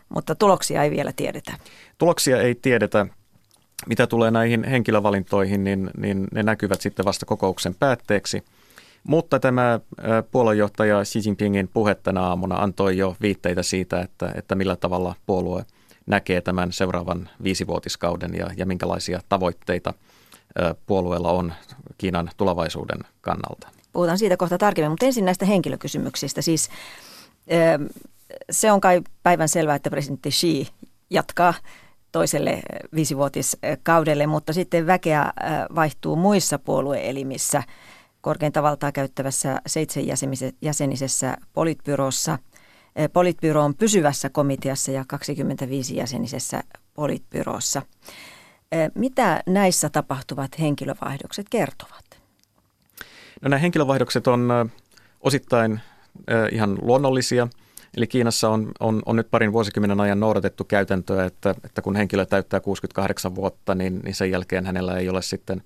L: Mutta tuloksia ei vielä tiedetä.
M: Tuloksia ei tiedetä. Mitä tulee näihin henkilövalintoihin, niin, niin ne näkyvät sitten vasta kokouksen päätteeksi. Mutta tämä puoluejohtaja Xi Jinpingin puhe tänä aamuna antoi jo viitteitä siitä, että, että millä tavalla puolue näkee tämän seuraavan viisivuotiskauden ja, ja minkälaisia tavoitteita puolueella on Kiinan tulevaisuuden kannalta.
L: Puhutaan siitä kohta tarkemmin, mutta ensin näistä henkilökysymyksistä. Siis se on kai päivän selvää, että presidentti Xi jatkaa toiselle viisivuotiskaudelle, mutta sitten väkeä vaihtuu muissa puolueelimissä korkeinta valtaa käyttävässä seitsemänjäsenisessä politbyrossa, politbyroon pysyvässä komiteassa ja 25 jäsenisessä politbyrossa. Mitä näissä tapahtuvat henkilövaihdokset kertovat?
M: No nämä henkilövaihdokset on osittain ihan luonnollisia – Eli Kiinassa on, on, on nyt parin vuosikymmenen ajan noudatettu käytäntöä, että, että kun henkilö täyttää 68 vuotta, niin, niin sen jälkeen hänellä ei ole sitten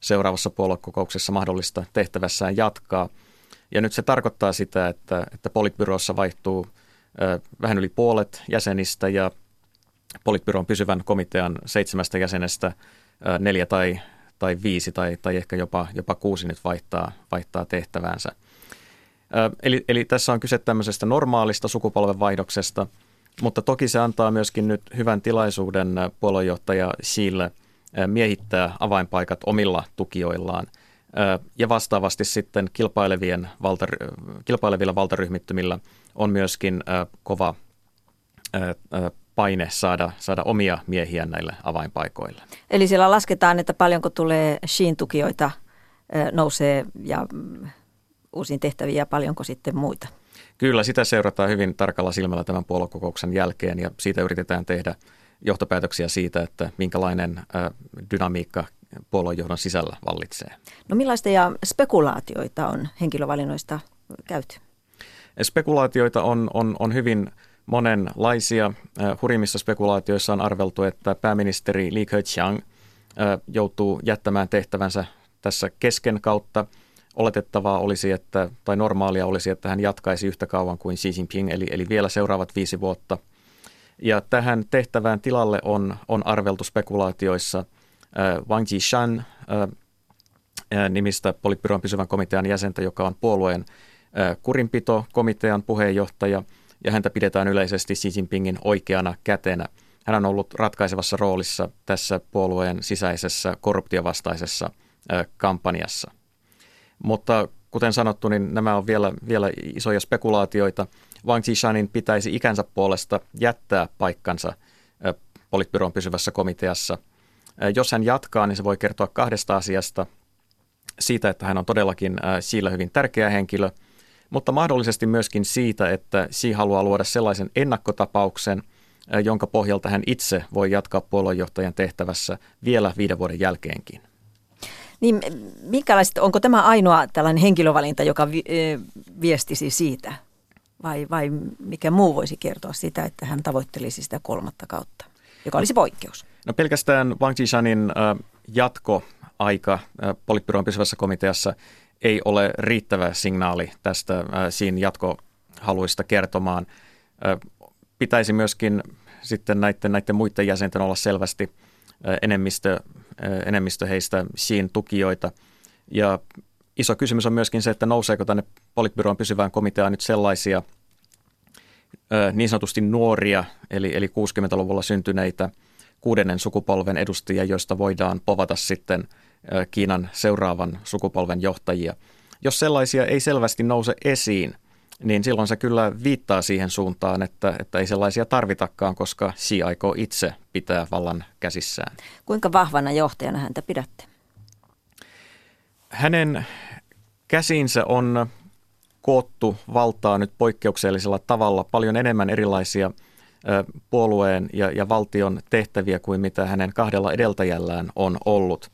M: seuraavassa puoluekokouksessa mahdollista tehtävässään jatkaa. Ja nyt se tarkoittaa sitä, että, että politbyrossa vaihtuu ö, vähän yli puolet jäsenistä ja politbyron pysyvän komitean seitsemästä jäsenestä ö, neljä tai, tai viisi tai, tai ehkä jopa, jopa kuusi nyt vaihtaa, vaihtaa tehtäväänsä. Eli, eli tässä on kyse tämmöisestä normaalista sukupolvenvaihdoksesta, mutta toki se antaa myöskin nyt hyvän tilaisuuden puoluejohtaja Sille miehittää avainpaikat omilla tukijoillaan ja vastaavasti sitten kilpailevien valta, kilpailevilla valtaryhmittymillä on myöskin kova paine saada, saada omia miehiä näille avainpaikoille.
L: Eli siellä lasketaan, että paljonko tulee Shiin tukijoita nousee ja uusiin tehtäviin ja paljonko sitten muita?
M: Kyllä, sitä seurataan hyvin tarkalla silmällä tämän puoluekokouksen jälkeen ja siitä yritetään tehdä johtopäätöksiä siitä, että minkälainen dynamiikka puoluejohdon sisällä vallitsee.
L: No millaista ja spekulaatioita on henkilövalinnoista käyty?
M: Spekulaatioita on, on, on hyvin monenlaisia. Hurimmissa spekulaatioissa on arveltu, että pääministeri Li Keqiang joutuu jättämään tehtävänsä tässä kesken kautta – oletettavaa olisi, että, tai normaalia olisi, että hän jatkaisi yhtä kauan kuin Xi Jinping, eli, eli vielä seuraavat viisi vuotta. Ja tähän tehtävään tilalle on, on arveltu spekulaatioissa äh, Wang Jishan äh, äh, nimistä politbyron pysyvän komitean jäsentä, joka on puolueen äh, kurinpito-komitean puheenjohtaja, ja häntä pidetään yleisesti Xi Jinpingin oikeana kätenä. Hän on ollut ratkaisevassa roolissa tässä puolueen sisäisessä korruptiovastaisessa äh, kampanjassa – mutta kuten sanottu, niin nämä on vielä, vielä isoja spekulaatioita. Wang Zishanin pitäisi ikänsä puolesta jättää paikkansa politbyron pysyvässä komiteassa. Jos hän jatkaa, niin se voi kertoa kahdesta asiasta. Siitä, että hän on todellakin Xiillä hyvin tärkeä henkilö, mutta mahdollisesti myöskin siitä, että Xi haluaa luoda sellaisen ennakkotapauksen, jonka pohjalta hän itse voi jatkaa puoluejohtajan tehtävässä vielä viiden vuoden jälkeenkin.
L: Niin minkälaiset, onko tämä ainoa tällainen henkilövalinta, joka vi, e, viestisi siitä? Vai, vai mikä muu voisi kertoa sitä, että hän tavoittelisi sitä kolmatta kautta, joka olisi poikkeus?
M: No pelkästään Wang Jishanin jatkoaika äh, politbyroon pysyvässä komiteassa ei ole riittävä signaali tästä siinä jatkohaluista kertomaan. Pitäisi myöskin sitten näiden, näiden muiden jäsenten olla selvästi enemmistö enemmistö heistä siin tukijoita. Ja iso kysymys on myöskin se, että nouseeko tänne politbyroon pysyvään komiteaan nyt sellaisia niin sanotusti nuoria, eli, eli 60-luvulla syntyneitä kuudennen sukupolven edustajia, joista voidaan povata sitten Kiinan seuraavan sukupolven johtajia. Jos sellaisia ei selvästi nouse esiin, niin silloin se kyllä viittaa siihen suuntaan, että, että ei sellaisia tarvitakaan, koska Xi aikoo itse pitää vallan käsissään.
L: Kuinka vahvana johtajana häntä pidätte?
M: Hänen käsinsä on koottu valtaa nyt poikkeuksellisella tavalla paljon enemmän erilaisia puolueen ja, ja valtion tehtäviä kuin mitä hänen kahdella edeltäjällään on ollut.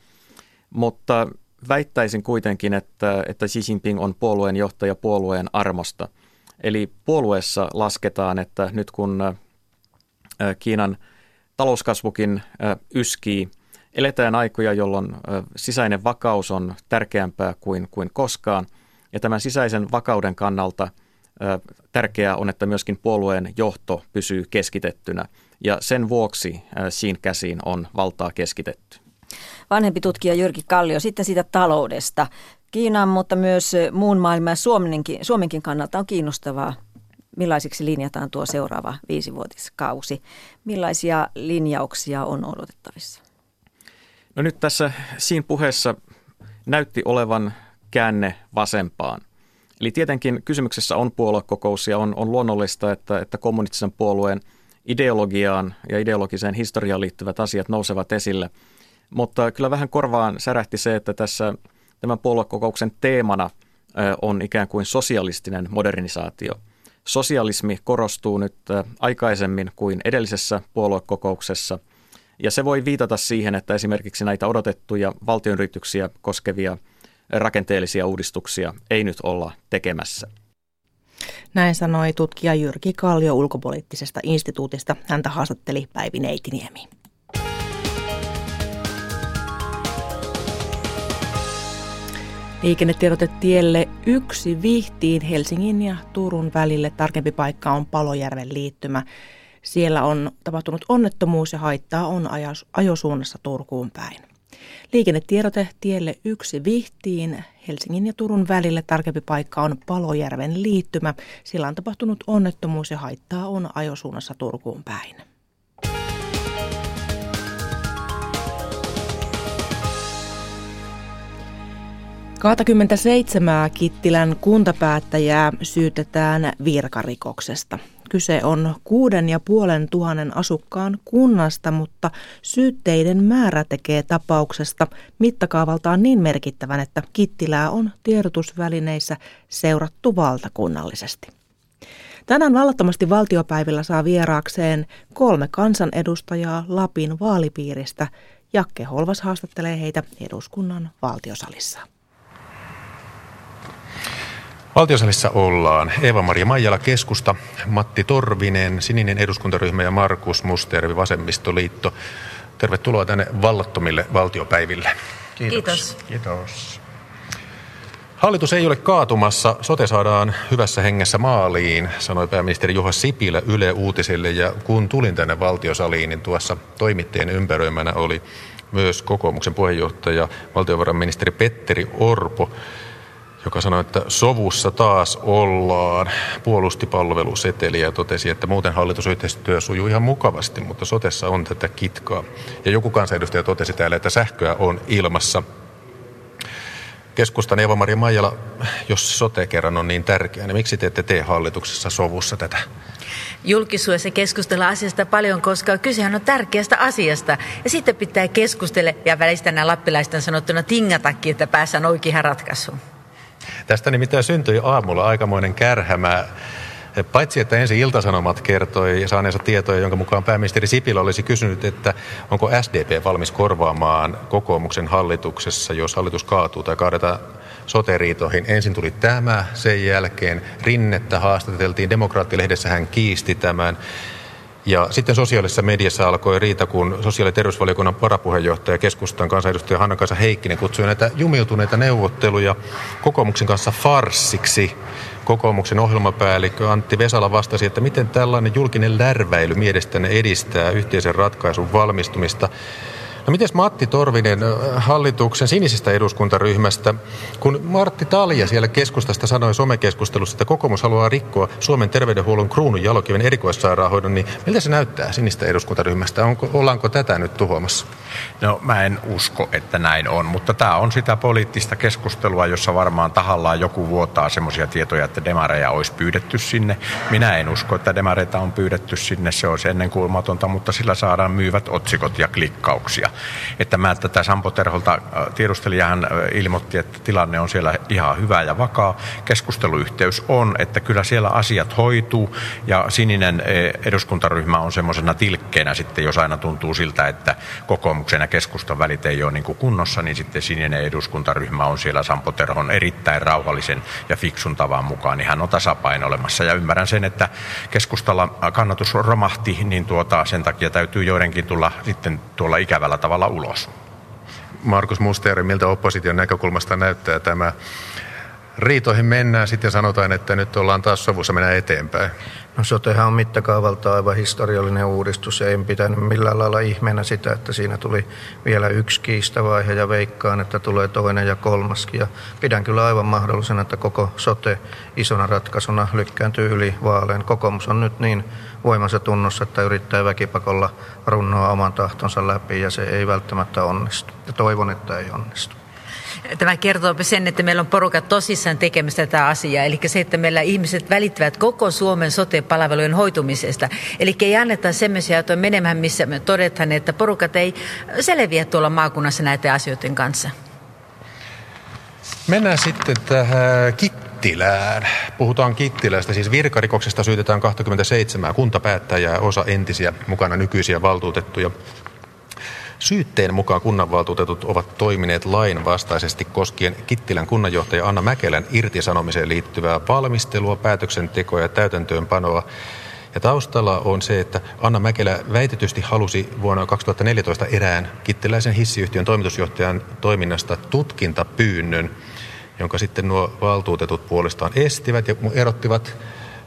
M: Mutta väittäisin kuitenkin, että, että Xi Jinping on puolueen johtaja puolueen armosta. Eli puolueessa lasketaan, että nyt kun Kiinan talouskasvukin yskii, eletään aikoja, jolloin sisäinen vakaus on tärkeämpää kuin, kuin koskaan. Ja tämän sisäisen vakauden kannalta tärkeää on, että myöskin puolueen johto pysyy keskitettynä. Ja sen vuoksi siinä käsiin on valtaa keskitetty.
L: Vanhempi tutkija Jyrki Kallio, sitten siitä taloudesta. Kiinan, mutta myös muun maailman ja Suomenkin, Suomenkin kannalta on kiinnostavaa, millaisiksi linjataan tuo seuraava viisivuotiskausi. Millaisia linjauksia on odotettavissa?
M: No nyt tässä siinä puheessa näytti olevan käänne vasempaan. Eli tietenkin kysymyksessä on puoluekokous ja on, on luonnollista, että, että kommunistisen puolueen ideologiaan ja ideologiseen historiaan liittyvät asiat nousevat esille. Mutta kyllä vähän korvaan särähti se, että tässä tämän puoluekokouksen teemana on ikään kuin sosialistinen modernisaatio. Sosialismi korostuu nyt aikaisemmin kuin edellisessä puoluekokouksessa – ja se voi viitata siihen, että esimerkiksi näitä odotettuja valtionyrityksiä koskevia rakenteellisia uudistuksia ei nyt olla tekemässä.
B: Näin sanoi tutkija Jyrki Kallio ulkopoliittisesta instituutista. Häntä haastatteli Päivi Neitiniemi. Liikennetiedote tielle yksi Vihtiin Helsingin ja Turun välille. Tarkempi paikka on Palojärven liittymä. Siellä on tapahtunut onnettomuus ja haittaa on ajosuunnassa Turkuun päin. Liikennetiedote tielle yksi Vihtiin Helsingin ja Turun välille tarkempi paikka on Palojärven liittymä. Siellä on tapahtunut onnettomuus ja haittaa on ajosuunnassa Turkuun päin. Seitsemää Kittilän kuntapäättäjää syytetään virkarikoksesta. Kyse on kuuden ja puolen tuhannen asukkaan kunnasta, mutta syytteiden määrä tekee tapauksesta mittakaavaltaan niin merkittävän, että Kittilää on tiedotusvälineissä seurattu valtakunnallisesti. Tänään vallattomasti valtiopäivillä saa vieraakseen kolme kansanedustajaa Lapin vaalipiiristä. Jakke Holvas haastattelee heitä eduskunnan valtiosalissa.
N: Valtiosalissa ollaan Eeva-Maria Maijala keskusta, Matti Torvinen, sininen eduskuntaryhmä ja Markus Mustervi vasemmistoliitto. Tervetuloa tänne vallattomille valtiopäiville.
O: Kiitos.
N: Kiitos. Hallitus ei ole kaatumassa, sote saadaan hyvässä hengessä maaliin, sanoi pääministeri Juha Sipilä Yle Uutisille. Ja kun tulin tänne valtiosaliin, niin tuossa toimittajien ympäröimänä oli myös kokoomuksen puheenjohtaja, valtiovarainministeri Petteri Orpo joka sanoi, että sovussa taas ollaan, puolusti palveluseteliä ja totesi, että muuten hallitusyhteistyö sujuu ihan mukavasti, mutta sotessa on tätä kitkaa. Ja joku kansanedustaja totesi täällä, että sähköä on ilmassa. Keskustan Eeva-Maria Maijala, jos sote kerran on niin tärkeä, niin miksi te ette tee hallituksessa sovussa tätä?
O: julkisuudessa keskustella asiasta paljon, koska kysehän on tärkeästä asiasta. Ja sitten pitää keskustella ja välistä nämä lappilaisten sanottuna tingatakin, että päässään oikeaan ratkaisuun.
N: Tästä nimittäin syntyi aamulla aikamoinen kärhämä. Paitsi että ensin Iltasanomat kertoi saaneensa tietoja, jonka mukaan pääministeri Sipilä olisi kysynyt, että onko SDP valmis korvaamaan kokoomuksen hallituksessa, jos hallitus kaatuu tai kaadetaan soteriitoihin. Ensin tuli tämä, sen jälkeen Rinnettä haastateltiin, demokraattilehdessä hän kiisti tämän. Ja sitten sosiaalisessa mediassa alkoi riita, kun sosiaali- ja terveysvaliokunnan varapuheenjohtaja keskustan kansanedustaja Hanna-Kaisa Heikkinen kutsui näitä jumiutuneita neuvotteluja kokoomuksen kanssa farssiksi. Kokoomuksen ohjelmapäällikkö Antti Vesala vastasi, että miten tällainen julkinen lärväily mielestäni edistää yhteisen ratkaisun valmistumista. No miten Matti Torvinen hallituksen sinisestä eduskuntaryhmästä, kun Martti Talja siellä keskustasta sanoi somekeskustelussa, että kokoomus haluaa rikkoa Suomen terveydenhuollon kruunun jalokiven erikoissairaanhoidon, niin miltä se näyttää sinistä eduskuntaryhmästä? Onko, ollaanko tätä nyt tuhoamassa?
P: No mä en usko, että näin on, mutta tämä on sitä poliittista keskustelua, jossa varmaan tahallaan joku vuotaa semmoisia tietoja, että demareja olisi pyydetty sinne. Minä en usko, että demareita on pyydetty sinne, se olisi ennenkuulmatonta, mutta sillä saadaan myyvät otsikot ja klikkauksia. Että mä tätä Sampo Terholta äh, tiedustelin ja hän äh, ilmoitti, että tilanne on siellä ihan hyvä ja vakaa. Keskusteluyhteys on, että kyllä siellä asiat hoituu ja sininen äh, eduskuntaryhmä on semmoisena tilkkeenä sitten, jos aina tuntuu siltä, että kokoomuksen ja keskustan välit ei ole niin kuin kunnossa, niin sitten sininen eduskuntaryhmä on siellä Sampo Terhon erittäin rauhallisen ja fiksun tavan mukaan, niin hän on tasapainoilemassa ja ymmärrän sen, että keskustalla kannatus romahti, niin tuota, sen takia täytyy joidenkin tulla sitten tuolla ikävällä tavalla ulos.
N: Markus Musteri, miltä opposition näkökulmasta näyttää tämä? Riitoihin mennään, sitten sanotaan, että nyt ollaan taas sovussa mennä eteenpäin.
Q: No sotehan on mittakaavalta aivan historiallinen uudistus ja en pitänyt millään lailla ihmeenä sitä, että siinä tuli vielä yksi kiistavaihe ja veikkaan, että tulee toinen ja kolmaskin. Ja pidän kyllä aivan mahdollisena, että koko sote isona ratkaisuna lykkääntyy yli vaaleen. Kokoomus on nyt niin voimansa tunnossa, että yrittää väkipakolla runnoa oman tahtonsa läpi ja se ei välttämättä onnistu. Ja toivon, että ei onnistu.
O: Tämä kertoo sen, että meillä on porukat tosissaan tekemässä tätä asiaa. Eli se, että meillä ihmiset välittävät koko Suomen sote-palvelujen hoitumisesta. Eli ei anneta semmoisia että menemään, missä me todetaan, että porukat ei selviä tuolla maakunnassa näiden asioiden kanssa.
N: Mennään sitten tähän Kittilään. Puhutaan Kittilästä, siis virkarikoksesta syytetään 27 kuntapäättäjää, osa entisiä mukana nykyisiä valtuutettuja. Syytteen mukaan kunnanvaltuutetut ovat toimineet lainvastaisesti koskien Kittilän kunnanjohtaja Anna Mäkelän irtisanomiseen liittyvää valmistelua, päätöksentekoa ja täytäntöönpanoa. Ja taustalla on se, että Anna Mäkelä väitetysti halusi vuonna 2014 erään kittiläisen hissiyhtiön toimitusjohtajan toiminnasta tutkintapyynnön, jonka sitten nuo valtuutetut puolestaan estivät ja erottivat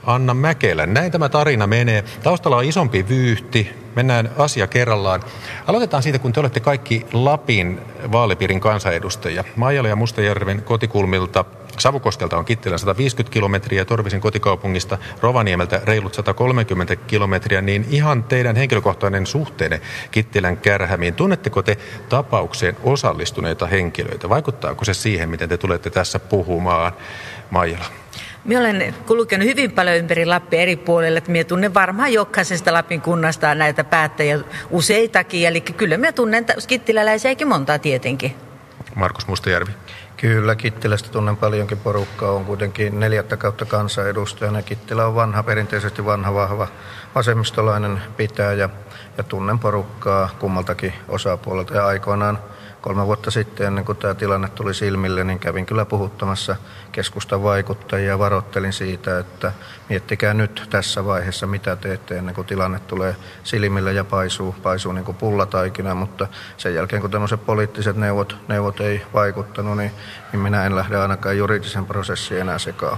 N: Anna Mäkelän. Näin tämä tarina menee. Taustalla on isompi vyyhti. Mennään asia kerrallaan. Aloitetaan siitä, kun te olette kaikki Lapin vaalipiirin kansanedustajia. Maijala ja Mustajärven kotikulmilta Savukoskelta on Kittilän 150 kilometriä, Torvisen kotikaupungista Rovaniemeltä reilut 130 kilometriä, niin ihan teidän henkilökohtainen suhteenne Kittilän kärhämiin. Tunnetteko te tapaukseen osallistuneita henkilöitä? Vaikuttaako se siihen, miten te tulette tässä puhumaan, Maijala?
O: Minä olen kulkenut hyvin paljon ympäri Lappia eri puolilla, että minä tunnen varmaan jokaisesta Lapin kunnasta näitä päättäjiä useitakin, eli kyllä minä tunnen kittiläläisiäkin montaa tietenkin.
N: Markus Mustajärvi.
Q: Kyllä, Kittilästä tunnen paljonkin porukkaa. On kuitenkin neljättä kautta kansanedustajana. Kittilä on vanha, perinteisesti vanha, vahva vasemmistolainen pitäjä ja tunnen porukkaa kummaltakin osapuolelta. Ja aikoinaan kolme vuotta sitten, ennen kuin tämä tilanne tuli silmille, niin kävin kyllä puhuttamassa keskustan vaikuttajia ja varoittelin siitä, että miettikää nyt tässä vaiheessa, mitä teette ennen kuin tilanne tulee silmille ja paisuu, paisuu niin kuin pullataikina, mutta sen jälkeen kun tämmöiset poliittiset neuvot, neuvot ei vaikuttanut, niin, niin minä en lähde ainakaan juridisen prosessiin enää sekaan.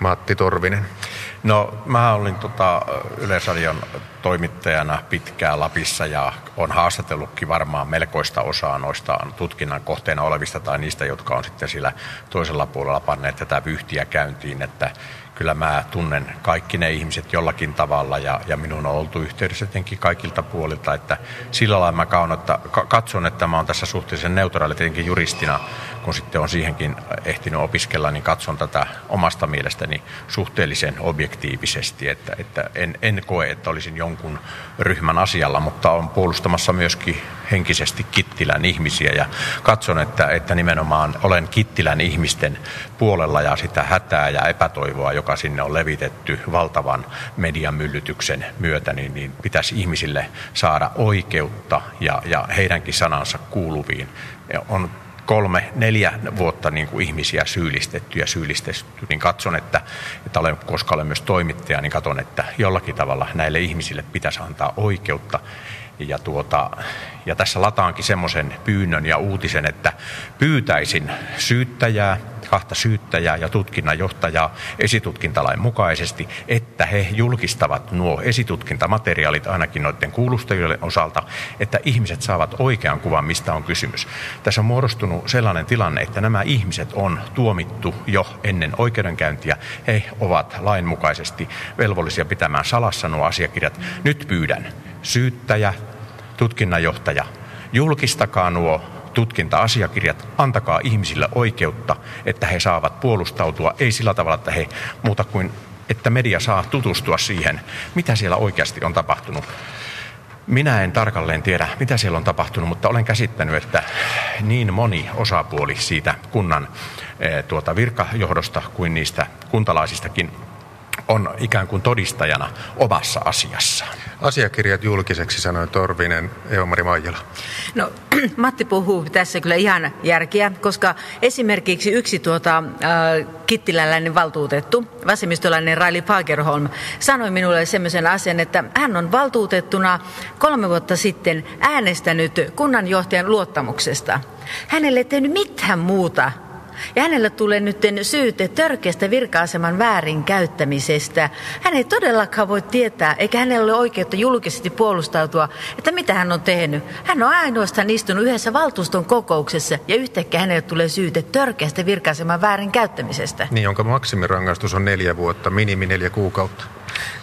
N: Matti Torvinen.
P: No mä olin tota Yleisradion toimittajana pitkään Lapissa ja on haastatellutkin varmaan melkoista osaa noista tutkinnan kohteena olevista tai niistä, jotka on sitten sillä toisella puolella panneet tätä vyhtiä käyntiin, että kyllä mä tunnen kaikki ne ihmiset jollakin tavalla ja, ja minun on oltu yhteydessä tietenkin kaikilta puolilta, että sillä lailla mä kaunota, katson, että mä oon tässä suhteellisen neutraali tietenkin juristina, kun sitten on siihenkin ehtinyt opiskella, niin katson tätä omasta mielestäni suhteellisen objektiivisesti, että, että en, en koe, että olisin jonkun ryhmän asialla, mutta on puolustamassa myöskin henkisesti Kittilän ihmisiä ja katson, että, että nimenomaan olen Kittilän ihmisten puolella ja sitä hätää ja epätoivoa, joka sinne on levitetty valtavan mediamyllytyksen myötä, niin, niin pitäisi ihmisille saada oikeutta ja, ja heidänkin sanansa kuuluviin. On kolme, neljä vuotta niin kuin ihmisiä syyllistetty ja syyllistetty, niin katson, että, että olen, koska olen myös toimittaja, niin katson, että jollakin tavalla näille ihmisille pitäisi antaa oikeutta. Ja, tuota, ja tässä lataankin semmoisen pyynnön ja uutisen, että pyytäisin syyttäjää, kahta syyttäjää ja tutkinnanjohtajaa esitutkintalain mukaisesti, että he julkistavat nuo esitutkintamateriaalit ainakin noiden kuulustajien osalta, että ihmiset saavat oikean kuvan, mistä on kysymys. Tässä on muodostunut sellainen tilanne, että nämä ihmiset on tuomittu jo ennen oikeudenkäyntiä. He ovat lainmukaisesti velvollisia pitämään salassa nuo asiakirjat. Nyt pyydän syyttäjä, tutkinnanjohtaja, julkistakaa nuo tutkinta-asiakirjat, antakaa ihmisille oikeutta, että he saavat puolustautua, ei sillä tavalla, että he muuta kuin, että media saa tutustua siihen, mitä siellä oikeasti on tapahtunut. Minä en tarkalleen tiedä, mitä siellä on tapahtunut, mutta olen käsittänyt, että niin moni osapuoli siitä kunnan eh, tuota virkajohdosta kuin niistä kuntalaisistakin on ikään kuin todistajana omassa asiassaan.
N: Asiakirjat julkiseksi sanoi Torvinen Eomari Maijala.
O: No [clears throat] Matti puhuu tässä kyllä ihan järkeä, koska esimerkiksi yksi tuota, äh, kittiläläinen valtuutettu, vasemmistolainen Raili Fagerholm, sanoi minulle sellaisen asian, että hän on valtuutettuna kolme vuotta sitten äänestänyt kunnanjohtajan luottamuksesta. Hänelle ei tehnyt mitään muuta ja hänellä tulee nyt syyte törkeästä virka-aseman väärinkäyttämisestä. Hän ei todellakaan voi tietää, eikä hänellä ole oikeutta julkisesti puolustautua, että mitä hän on tehnyt. Hän on ainoastaan istunut yhdessä valtuuston kokouksessa ja yhtäkkiä hänelle tulee syyte törkeästä virka-aseman väärinkäyttämisestä.
N: Niin, jonka maksimirangaistus on neljä vuotta, minimi neljä kuukautta.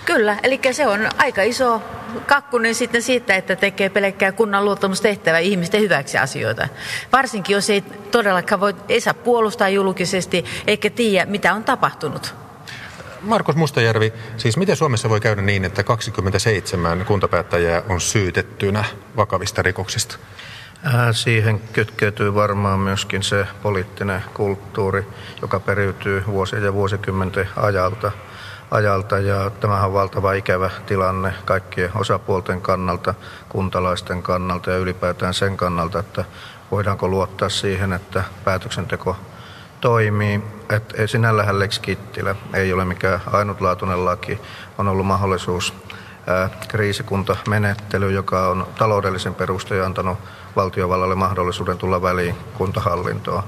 O: Kyllä, eli se on aika iso kakkunen sitten siitä, että tekee pelkkää kunnan luottamustehtävää ihmisten hyväksi asioita. Varsinkin, jos ei todellakaan voi, ei saa puolustaa julkisesti, eikä tiedä, mitä on tapahtunut.
N: Markus Mustajärvi, siis miten Suomessa voi käydä niin, että 27 kuntapäättäjää on syytettynä vakavista rikoksista?
Q: Äh, siihen kytkeytyy varmaan myöskin se poliittinen kulttuuri, joka periytyy vuosien ja vuosikymmenten ajalta – ajalta ja tämähän on valtava ikävä tilanne kaikkien osapuolten kannalta, kuntalaisten kannalta ja ylipäätään sen kannalta, että voidaanko luottaa siihen, että päätöksenteko toimii. Et sinällähän Lex Kittilä ei ole mikään ainutlaatuinen laki. On ollut mahdollisuus kriisikuntamenettely, joka on taloudellisen perusteen antanut valtiovallalle mahdollisuuden tulla väliin kuntahallintoa.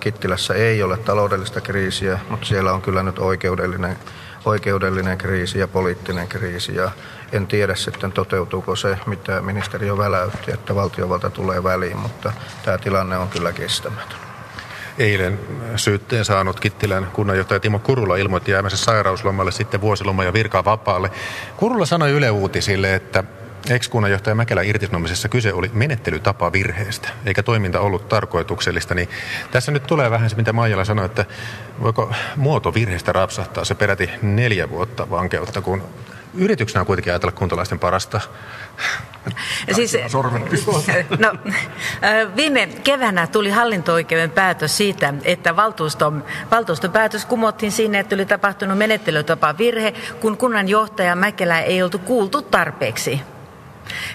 Q: Kittilässä ei ole taloudellista kriisiä, mutta siellä on kyllä nyt oikeudellinen oikeudellinen kriisi ja poliittinen kriisi. Ja en tiedä sitten toteutuuko se, mitä ministeriö väläytti, että valtiovalta tulee väliin, mutta tämä tilanne on kyllä kestämätön.
N: Eilen syytteen saanut Kittilän kunnanjohtaja Timo Kurula ilmoitti jäämänsä sairauslomalle sitten vuosiloma ja virkaa vapaalle. Kurula sanoi Yle Uutisille, että ex-kunnanjohtaja Mäkelä irtisanomisessa kyse oli menettelytapa virheestä, eikä toiminta ollut tarkoituksellista. Niin tässä nyt tulee vähän se, mitä Maijala sanoi, että voiko muoto virheestä rapsahtaa se peräti neljä vuotta vankeutta, kun yrityksenä on kuitenkin ajatella kuntalaisten parasta.
O: Siis, [laughs] no, viime keväänä tuli hallinto-oikeuden päätös siitä, että valtuuston, valtuuston päätös kumottiin siinä, että oli tapahtunut menettelytapa virhe, kun kunnanjohtaja Mäkelä ei oltu kuultu tarpeeksi.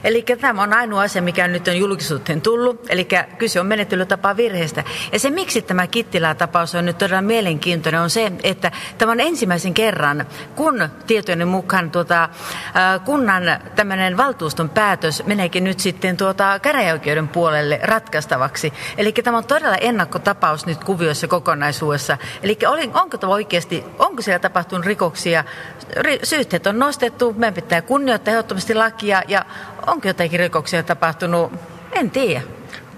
O: Eli tämä on ainoa asia, mikä nyt on julkisuuteen tullut, eli kyse on menettelytapa virheestä. Ja se, miksi tämä Kittilä-tapaus on nyt todella mielenkiintoinen, on se, että tämä on ensimmäisen kerran, kun tietojen mukaan tuota, kunnan tämmöinen valtuuston päätös meneekin nyt sitten tuota käräjäoikeuden puolelle ratkaistavaksi. Eli tämä on todella ennakkotapaus nyt kuvioissa kokonaisuudessa. Eli onko tämä oikeasti, onko siellä tapahtunut rikoksia, syytteet on nostettu, meidän pitää kunnioittaa ehdottomasti lakia ja onko jotakin rikoksia tapahtunut? En tiedä.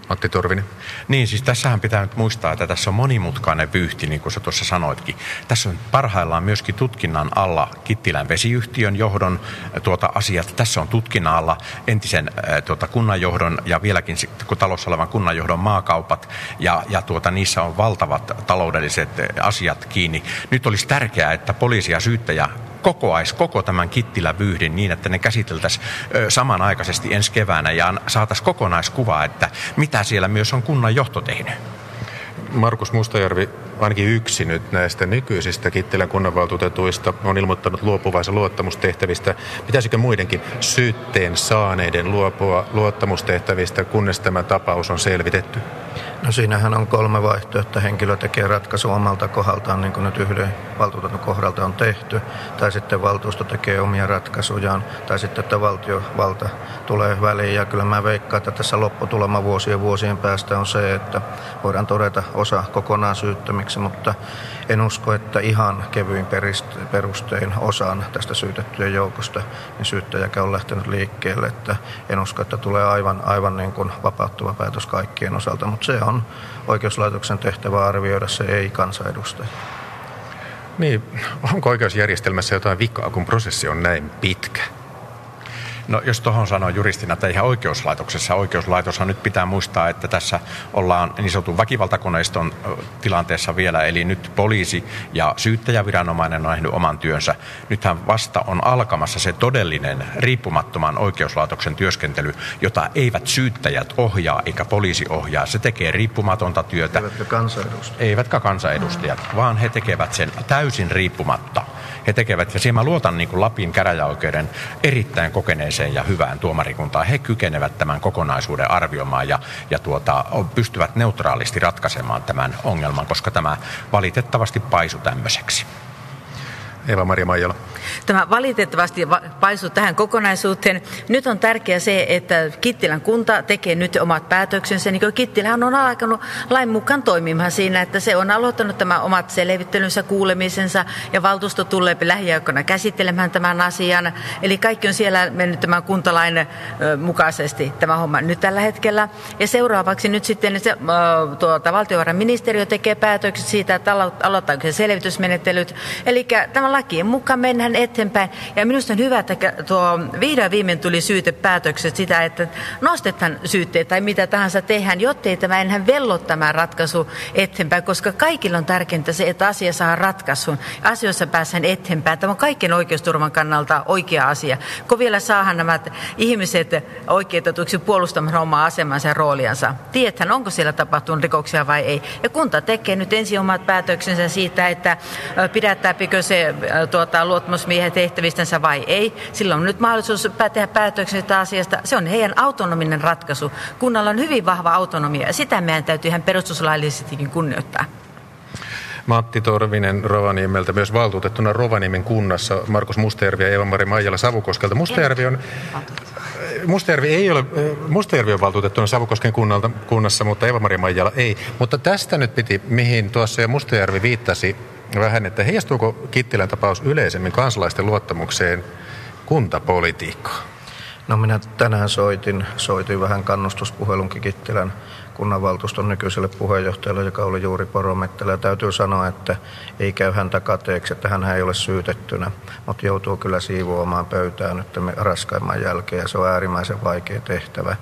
N: Matti Torvinen.
P: Niin, siis tässähän pitää nyt muistaa, että tässä on monimutkainen vyyhti, niin kuin sä tuossa sanoitkin. Tässä on parhaillaan myöskin tutkinnan alla Kittilän vesiyhtiön johdon tuota, asiat. Tässä on tutkinnan alla entisen tuota, kunnanjohdon ja vieläkin kun talossa olevan kunnanjohdon maakaupat. Ja, ja tuota, niissä on valtavat taloudelliset asiat kiinni. Nyt olisi tärkeää, että poliisi ja syyttäjä kokoaisi koko tämän Kittilä-vyyhdin niin, että ne käsiteltäisiin samanaikaisesti ensi keväänä ja saataisiin kokonaiskuva, että mitä siellä myös on kunnan johto tehnyt.
N: Markus Mustajärvi, ainakin yksi nyt näistä nykyisistä Kittilän kunnanvaltuutetuista on ilmoittanut luopuvansa luottamustehtävistä. Pitäisikö muidenkin syytteen saaneiden luopua luottamustehtävistä, kunnes tämä tapaus on selvitetty?
Q: No siinähän on kolme vaihtoehtoa. Henkilö tekee ratkaisu omalta kohdaltaan, niin kuin nyt yhden valtuutetun kohdalta on tehty, tai sitten valtuusto tekee omia ratkaisujaan, tai sitten että valtiovalta tulee väliin. Ja kyllä mä veikkaan, että tässä lopputulema vuosien vuosien päästä on se, että voidaan todeta osa kokonaan syyttömiksi, mutta en usko, että ihan kevyin perustein osan tästä syytettyjen joukosta niin syyttäjäkään on lähtenyt liikkeelle. Että en usko, että tulee aivan, aivan niin kuin vapauttava päätös kaikkien osalta, mutta se on oikeuslaitoksen tehtävä arvioida, se ei kansanedustaja.
N: Niin, onko oikeusjärjestelmässä jotain vikaa, kun prosessi on näin pitkä?
P: No jos tuohon sanoo juristina, että ihan oikeuslaitoksessa, oikeuslaitoshan nyt pitää muistaa, että tässä ollaan niin sanotun väkivaltakoneiston tilanteessa vielä, eli nyt poliisi ja syyttäjäviranomainen on nähnyt oman työnsä. Nythän vasta on alkamassa se todellinen riippumattoman oikeuslaitoksen työskentely, jota eivät syyttäjät ohjaa eikä poliisi ohjaa. Se tekee riippumatonta työtä.
Q: Eivätkä kansanedustajat.
P: Eivätkä kansanedustajat, vaan he tekevät sen täysin riippumatta. He tekevät, ja siihen mä luotan niin kuin Lapin käräjäoikeuden erittäin kokeneeseen ja hyvään tuomarikuntaan. He kykenevät tämän kokonaisuuden arvioimaan ja, ja tuota, pystyvät neutraalisti ratkaisemaan tämän ongelman, koska tämä valitettavasti paisu tämmöiseksi.
N: Eva-Maria Maijala.
O: Tämä valitettavasti paisuu tähän kokonaisuuteen. Nyt on tärkeää se, että Kittilän kunta tekee nyt omat päätöksensä. Niin Kittilähän on alkanut lain mukaan toimimaan siinä, että se on aloittanut tämä omat selvittelynsä, kuulemisensa ja valtuusto tulee lähiaikoina käsittelemään tämän asian. Eli kaikki on siellä mennyt tämän kuntalain mukaisesti tämä homma nyt tällä hetkellä. Ja seuraavaksi nyt sitten se, tuota, valtiovarainministeriö tekee päätökset siitä, että aloittaako se selvitysmenettelyt. Eli tämä lakien mukaan mennään eteenpäin. Ja minusta on hyvä, että tuo vihdoin viimein tuli syytepäätökset sitä, että nostetaan syytteet tai mitä tahansa tehdään, jottei tämä enää vello tämä ratkaisu eteenpäin, koska kaikilla on tärkeintä se, että asia saa ratkaisun. Asioissa päästään eteenpäin. Tämä on kaikkien oikeusturvan kannalta oikea asia. Kun vielä saahan nämä ihmiset oikeutetuiksi puolustamaan omaa asemansa ja rooliansa. Tiedetään, onko siellä tapahtunut rikoksia vai ei. Ja kunta tekee nyt ensin omat päätöksensä siitä, että pidättääpikö se tuota, luottamusmiehen tehtävistänsä vai ei. Sillä on nyt mahdollisuus tehdä päätökset asiasta. Se on heidän autonominen ratkaisu. Kunnalla on hyvin vahva autonomia ja sitä meidän täytyy ihan perustuslaillisestikin kunnioittaa.
N: Matti Torvinen Rovaniemeltä, myös valtuutettuna Rovaniemen kunnassa, Markus Mustajärvi ja Eeva-Mari Maijala Savukoskelta. Mustajärvi on Mustajärvi ei ole, Mustajärvi on valtuutettuna Savukosken kunnalta, kunnassa, mutta Eeva-Maria Maijala ei. Mutta tästä nyt piti, mihin tuossa ja Mustajärvi viittasi vähän, että heijastuuko Kittilän tapaus yleisemmin kansalaisten luottamukseen kuntapolitiikkaan?
Q: No minä tänään soitin, soitin vähän kannustuspuhelunkin Kittilän kunnanvaltuuston nykyiselle puheenjohtajalle, joka oli juuri poromettelä. Täytyy sanoa, että ei käy häntä kateeksi, että hän ei ole syytettynä, mutta joutuu kyllä siivoamaan pöytään nyt raskaimman jälkeen ja se on äärimmäisen vaikea tehtävä.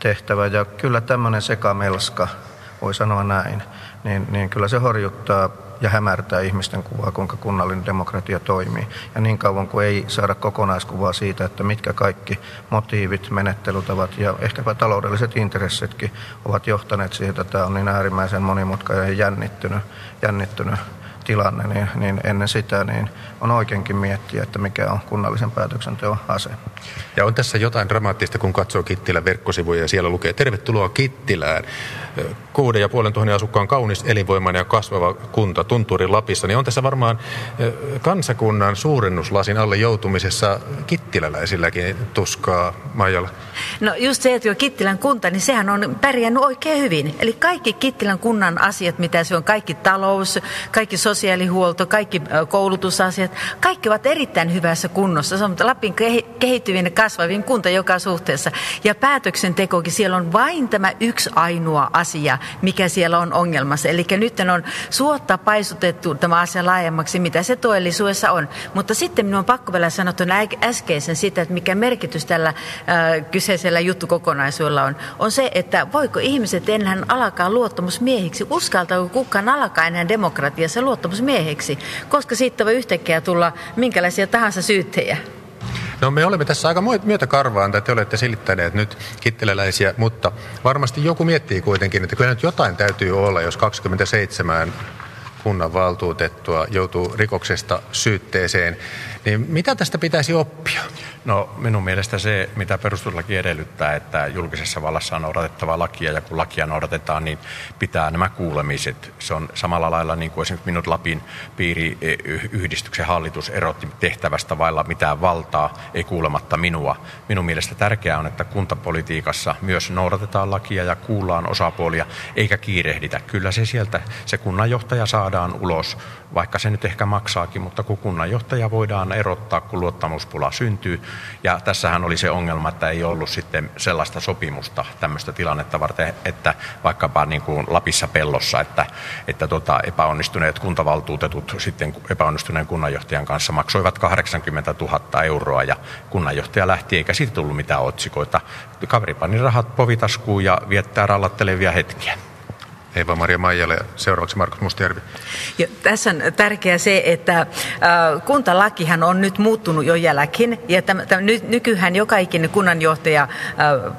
Q: tehtävä. Ja kyllä tämmöinen sekamelska, voi sanoa näin, niin, niin kyllä se horjuttaa ja hämärtää ihmisten kuvaa, kuinka kunnallinen demokratia toimii. Ja niin kauan kuin ei saada kokonaiskuvaa siitä, että mitkä kaikki motiivit, menettelytavat ja ehkäpä taloudelliset intressitkin ovat johtaneet siihen, että tämä on niin äärimmäisen monimutkainen ja jännittynyt, jännittynyt tilanne, niin, niin ennen sitä niin on oikeinkin miettiä, että mikä on kunnallisen päätöksenteon ase.
N: Ja on tässä jotain dramaattista, kun katsoo Kittilän verkkosivuja ja siellä lukee Tervetuloa Kittilään. Kuuden ja puolen tuhannen asukkaan kaunis, elinvoimainen ja kasvava kunta Tunturin Lapissa. Niin on tässä varmaan kansakunnan suurennuslasin alle joutumisessa kittiläläisilläkin tuskaa, Maijala.
O: No just se, että jo Kittilän kunta, niin sehän on pärjännyt oikein hyvin. Eli kaikki Kittilän kunnan asiat, mitä se on, kaikki talous, kaikki sosiaalihuolto, kaikki koulutusasiat, kaikki ovat erittäin hyvässä kunnossa. Se on Lapin kehittyvin ja kasvavin kunta joka suhteessa. Ja päätöksentekokin siellä on vain tämä yksi ainoa asia, mikä siellä on ongelmassa. Eli nyt on suotta paisutettu tämä asia laajemmaksi, mitä se todellisuudessa on. Mutta sitten minun on pakko vielä sanoa äskeisen sitä, että mikä merkitys tällä äh, kyseisellä juttukokonaisuudella on, on se, että voiko ihmiset enää alkaa luottamusmiehiksi, uskaltaako kukaan alkaa enää demokratiassa luottamusmieheksi, koska siitä voi yhtäkkiä tulla minkälaisia tahansa syyttejä.
N: No me olemme tässä aika myötä karvaan, että te olette silittäneet nyt kittiläläisiä, mutta varmasti joku miettii kuitenkin, että kyllä nyt jotain täytyy olla, jos 27 kunnan valtuutettua joutuu rikoksesta syytteeseen. Niin mitä tästä pitäisi oppia?
P: No minun mielestä se, mitä perustuslaki edellyttää, että julkisessa vallassa on noudatettava lakia ja kun lakia noudatetaan, niin pitää nämä kuulemiset. Se on samalla lailla niin kuin esimerkiksi minut Lapin piiriyhdistyksen hallitus erotti tehtävästä vailla mitään valtaa, ei kuulematta minua. Minun mielestä tärkeää on, että kuntapolitiikassa myös noudatetaan lakia ja kuullaan osapuolia, eikä kiirehditä. Kyllä se sieltä, se kunnanjohtaja saadaan saadaan ulos, vaikka se nyt ehkä maksaakin, mutta kun kunnanjohtaja voidaan erottaa, kun luottamuspula syntyy. Ja tässähän oli se ongelma, että ei ollut sitten sellaista sopimusta tämmöistä tilannetta varten, että vaikkapa niin kuin Lapissa pellossa, että, että tota epäonnistuneet kuntavaltuutetut sitten epäonnistuneen kunnanjohtajan kanssa maksoivat 80 000 euroa ja kunnanjohtaja lähti eikä siitä tullut mitään otsikoita. Kaveri pani rahat povitaskuun ja viettää rallattelevia hetkiä.
N: Eeva-Maria Maijalle seuraavaksi Markus Mustjärvi.
O: Ja tässä on tärkeää se, että kuntalakihan on nyt muuttunut jo jälkeen ja täm, täm, ny, nykyään joka ikinen kunnanjohtaja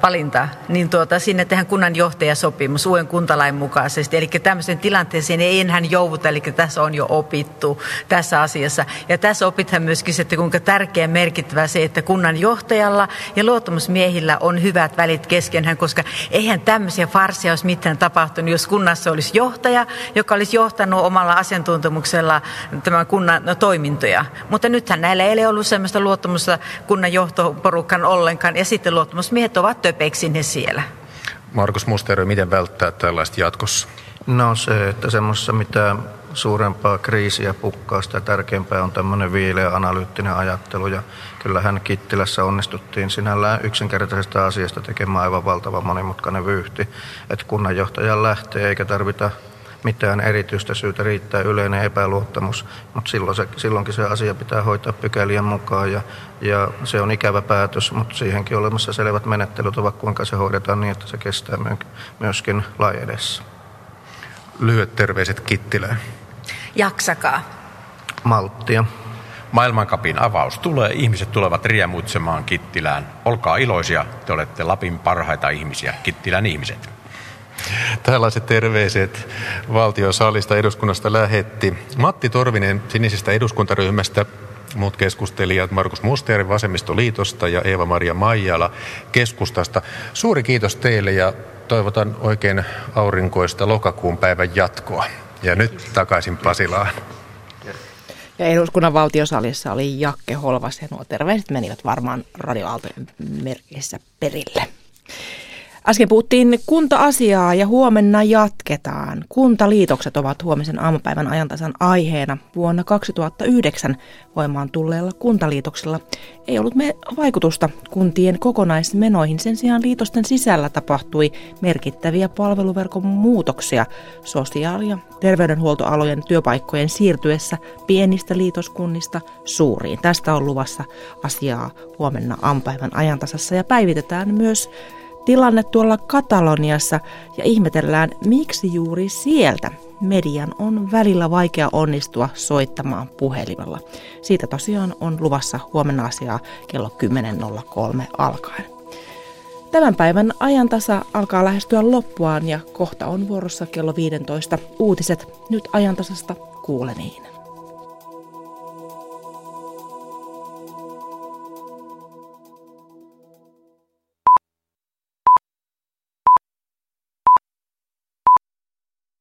O: valinta, niin tuota, sinne tehdään kunnanjohtajasopimus uuden kuntalain mukaisesti. Eli tämmöisen tilanteeseen ei enää jouduta, eli tässä on jo opittu tässä asiassa. Ja tässä opitaan myöskin se, että kuinka tärkeä merkittävä se, että kunnanjohtajalla ja luottamusmiehillä on hyvät välit keskenään, koska eihän tämmöisiä farsia olisi mitään tapahtunut, jos kunnan kunnassa olisi johtaja, joka olisi johtanut omalla asiantuntemuksella tämän kunnan toimintoja. Mutta nythän näillä ei ole ollut sellaista luottamusta kunnan johtoporukkaan ollenkaan, ja sitten luottamusmiehet ovat töpeiksi ne siellä.
N: Markus Musteri, miten välttää tällaista jatkossa?
Q: No se, että semmoisessa mitä suurempaa kriisiä pukkaa, sitä tärkeämpää on tämmöinen viileä analyyttinen ajattelu. Ja kyllähän Kittilässä onnistuttiin sinällään yksinkertaisesta asiasta tekemään aivan valtava monimutkainen vyyhti. Että kunnanjohtajan lähtee eikä tarvita mitään erityistä syytä, riittää yleinen epäluottamus, mutta silloin se, silloinkin se asia pitää hoitaa pykälien mukaan ja, ja se on ikävä päätös, mutta siihenkin olemassa selvät menettelyt ovat, kuinka se hoidetaan niin, että se kestää myöskin lain edessä.
N: Lyhyet terveiset Kittilään.
O: Jaksakaa.
Q: Malttia.
P: Maailmankapin avaus tulee, ihmiset tulevat riemuitsemaan Kittilään. Olkaa iloisia, te olette Lapin parhaita ihmisiä, Kittilän ihmiset.
N: Tällaiset terveiset valtiosalista eduskunnasta lähetti Matti Torvinen sinisestä eduskuntaryhmästä, muut keskustelijat Markus Musteri Vasemmistoliitosta ja Eeva-Maria Maijala keskustasta. Suuri kiitos teille ja toivotan oikein aurinkoista lokakuun päivän jatkoa. Ja nyt takaisin Pasilaan.
B: Ja eduskunnan valtiosalissa oli Jakke Holvas ja nuo terveiset menivät varmaan radioaaltojen merkissä perille. Äsken puhuttiin kunta-asiaa ja huomenna jatketaan. Kuntaliitokset ovat huomisen aamupäivän ajantasan aiheena. Vuonna 2009 voimaan tulleella kuntaliitoksella ei ollut me vaikutusta kuntien kokonaismenoihin. Sen sijaan liitosten sisällä tapahtui merkittäviä palveluverkon muutoksia sosiaali- ja terveydenhuoltoalojen työpaikkojen siirtyessä pienistä liitoskunnista suuriin. Tästä on luvassa asiaa huomenna aamupäivän ajantasassa ja päivitetään myös tilanne tuolla Kataloniassa ja ihmetellään, miksi juuri sieltä median on välillä vaikea onnistua soittamaan puhelimella. Siitä tosiaan on luvassa huomenna asiaa kello 10.03 alkaen. Tämän päivän ajantasa alkaa lähestyä loppuaan ja kohta on vuorossa kello 15 uutiset nyt ajantasasta kuulemiin.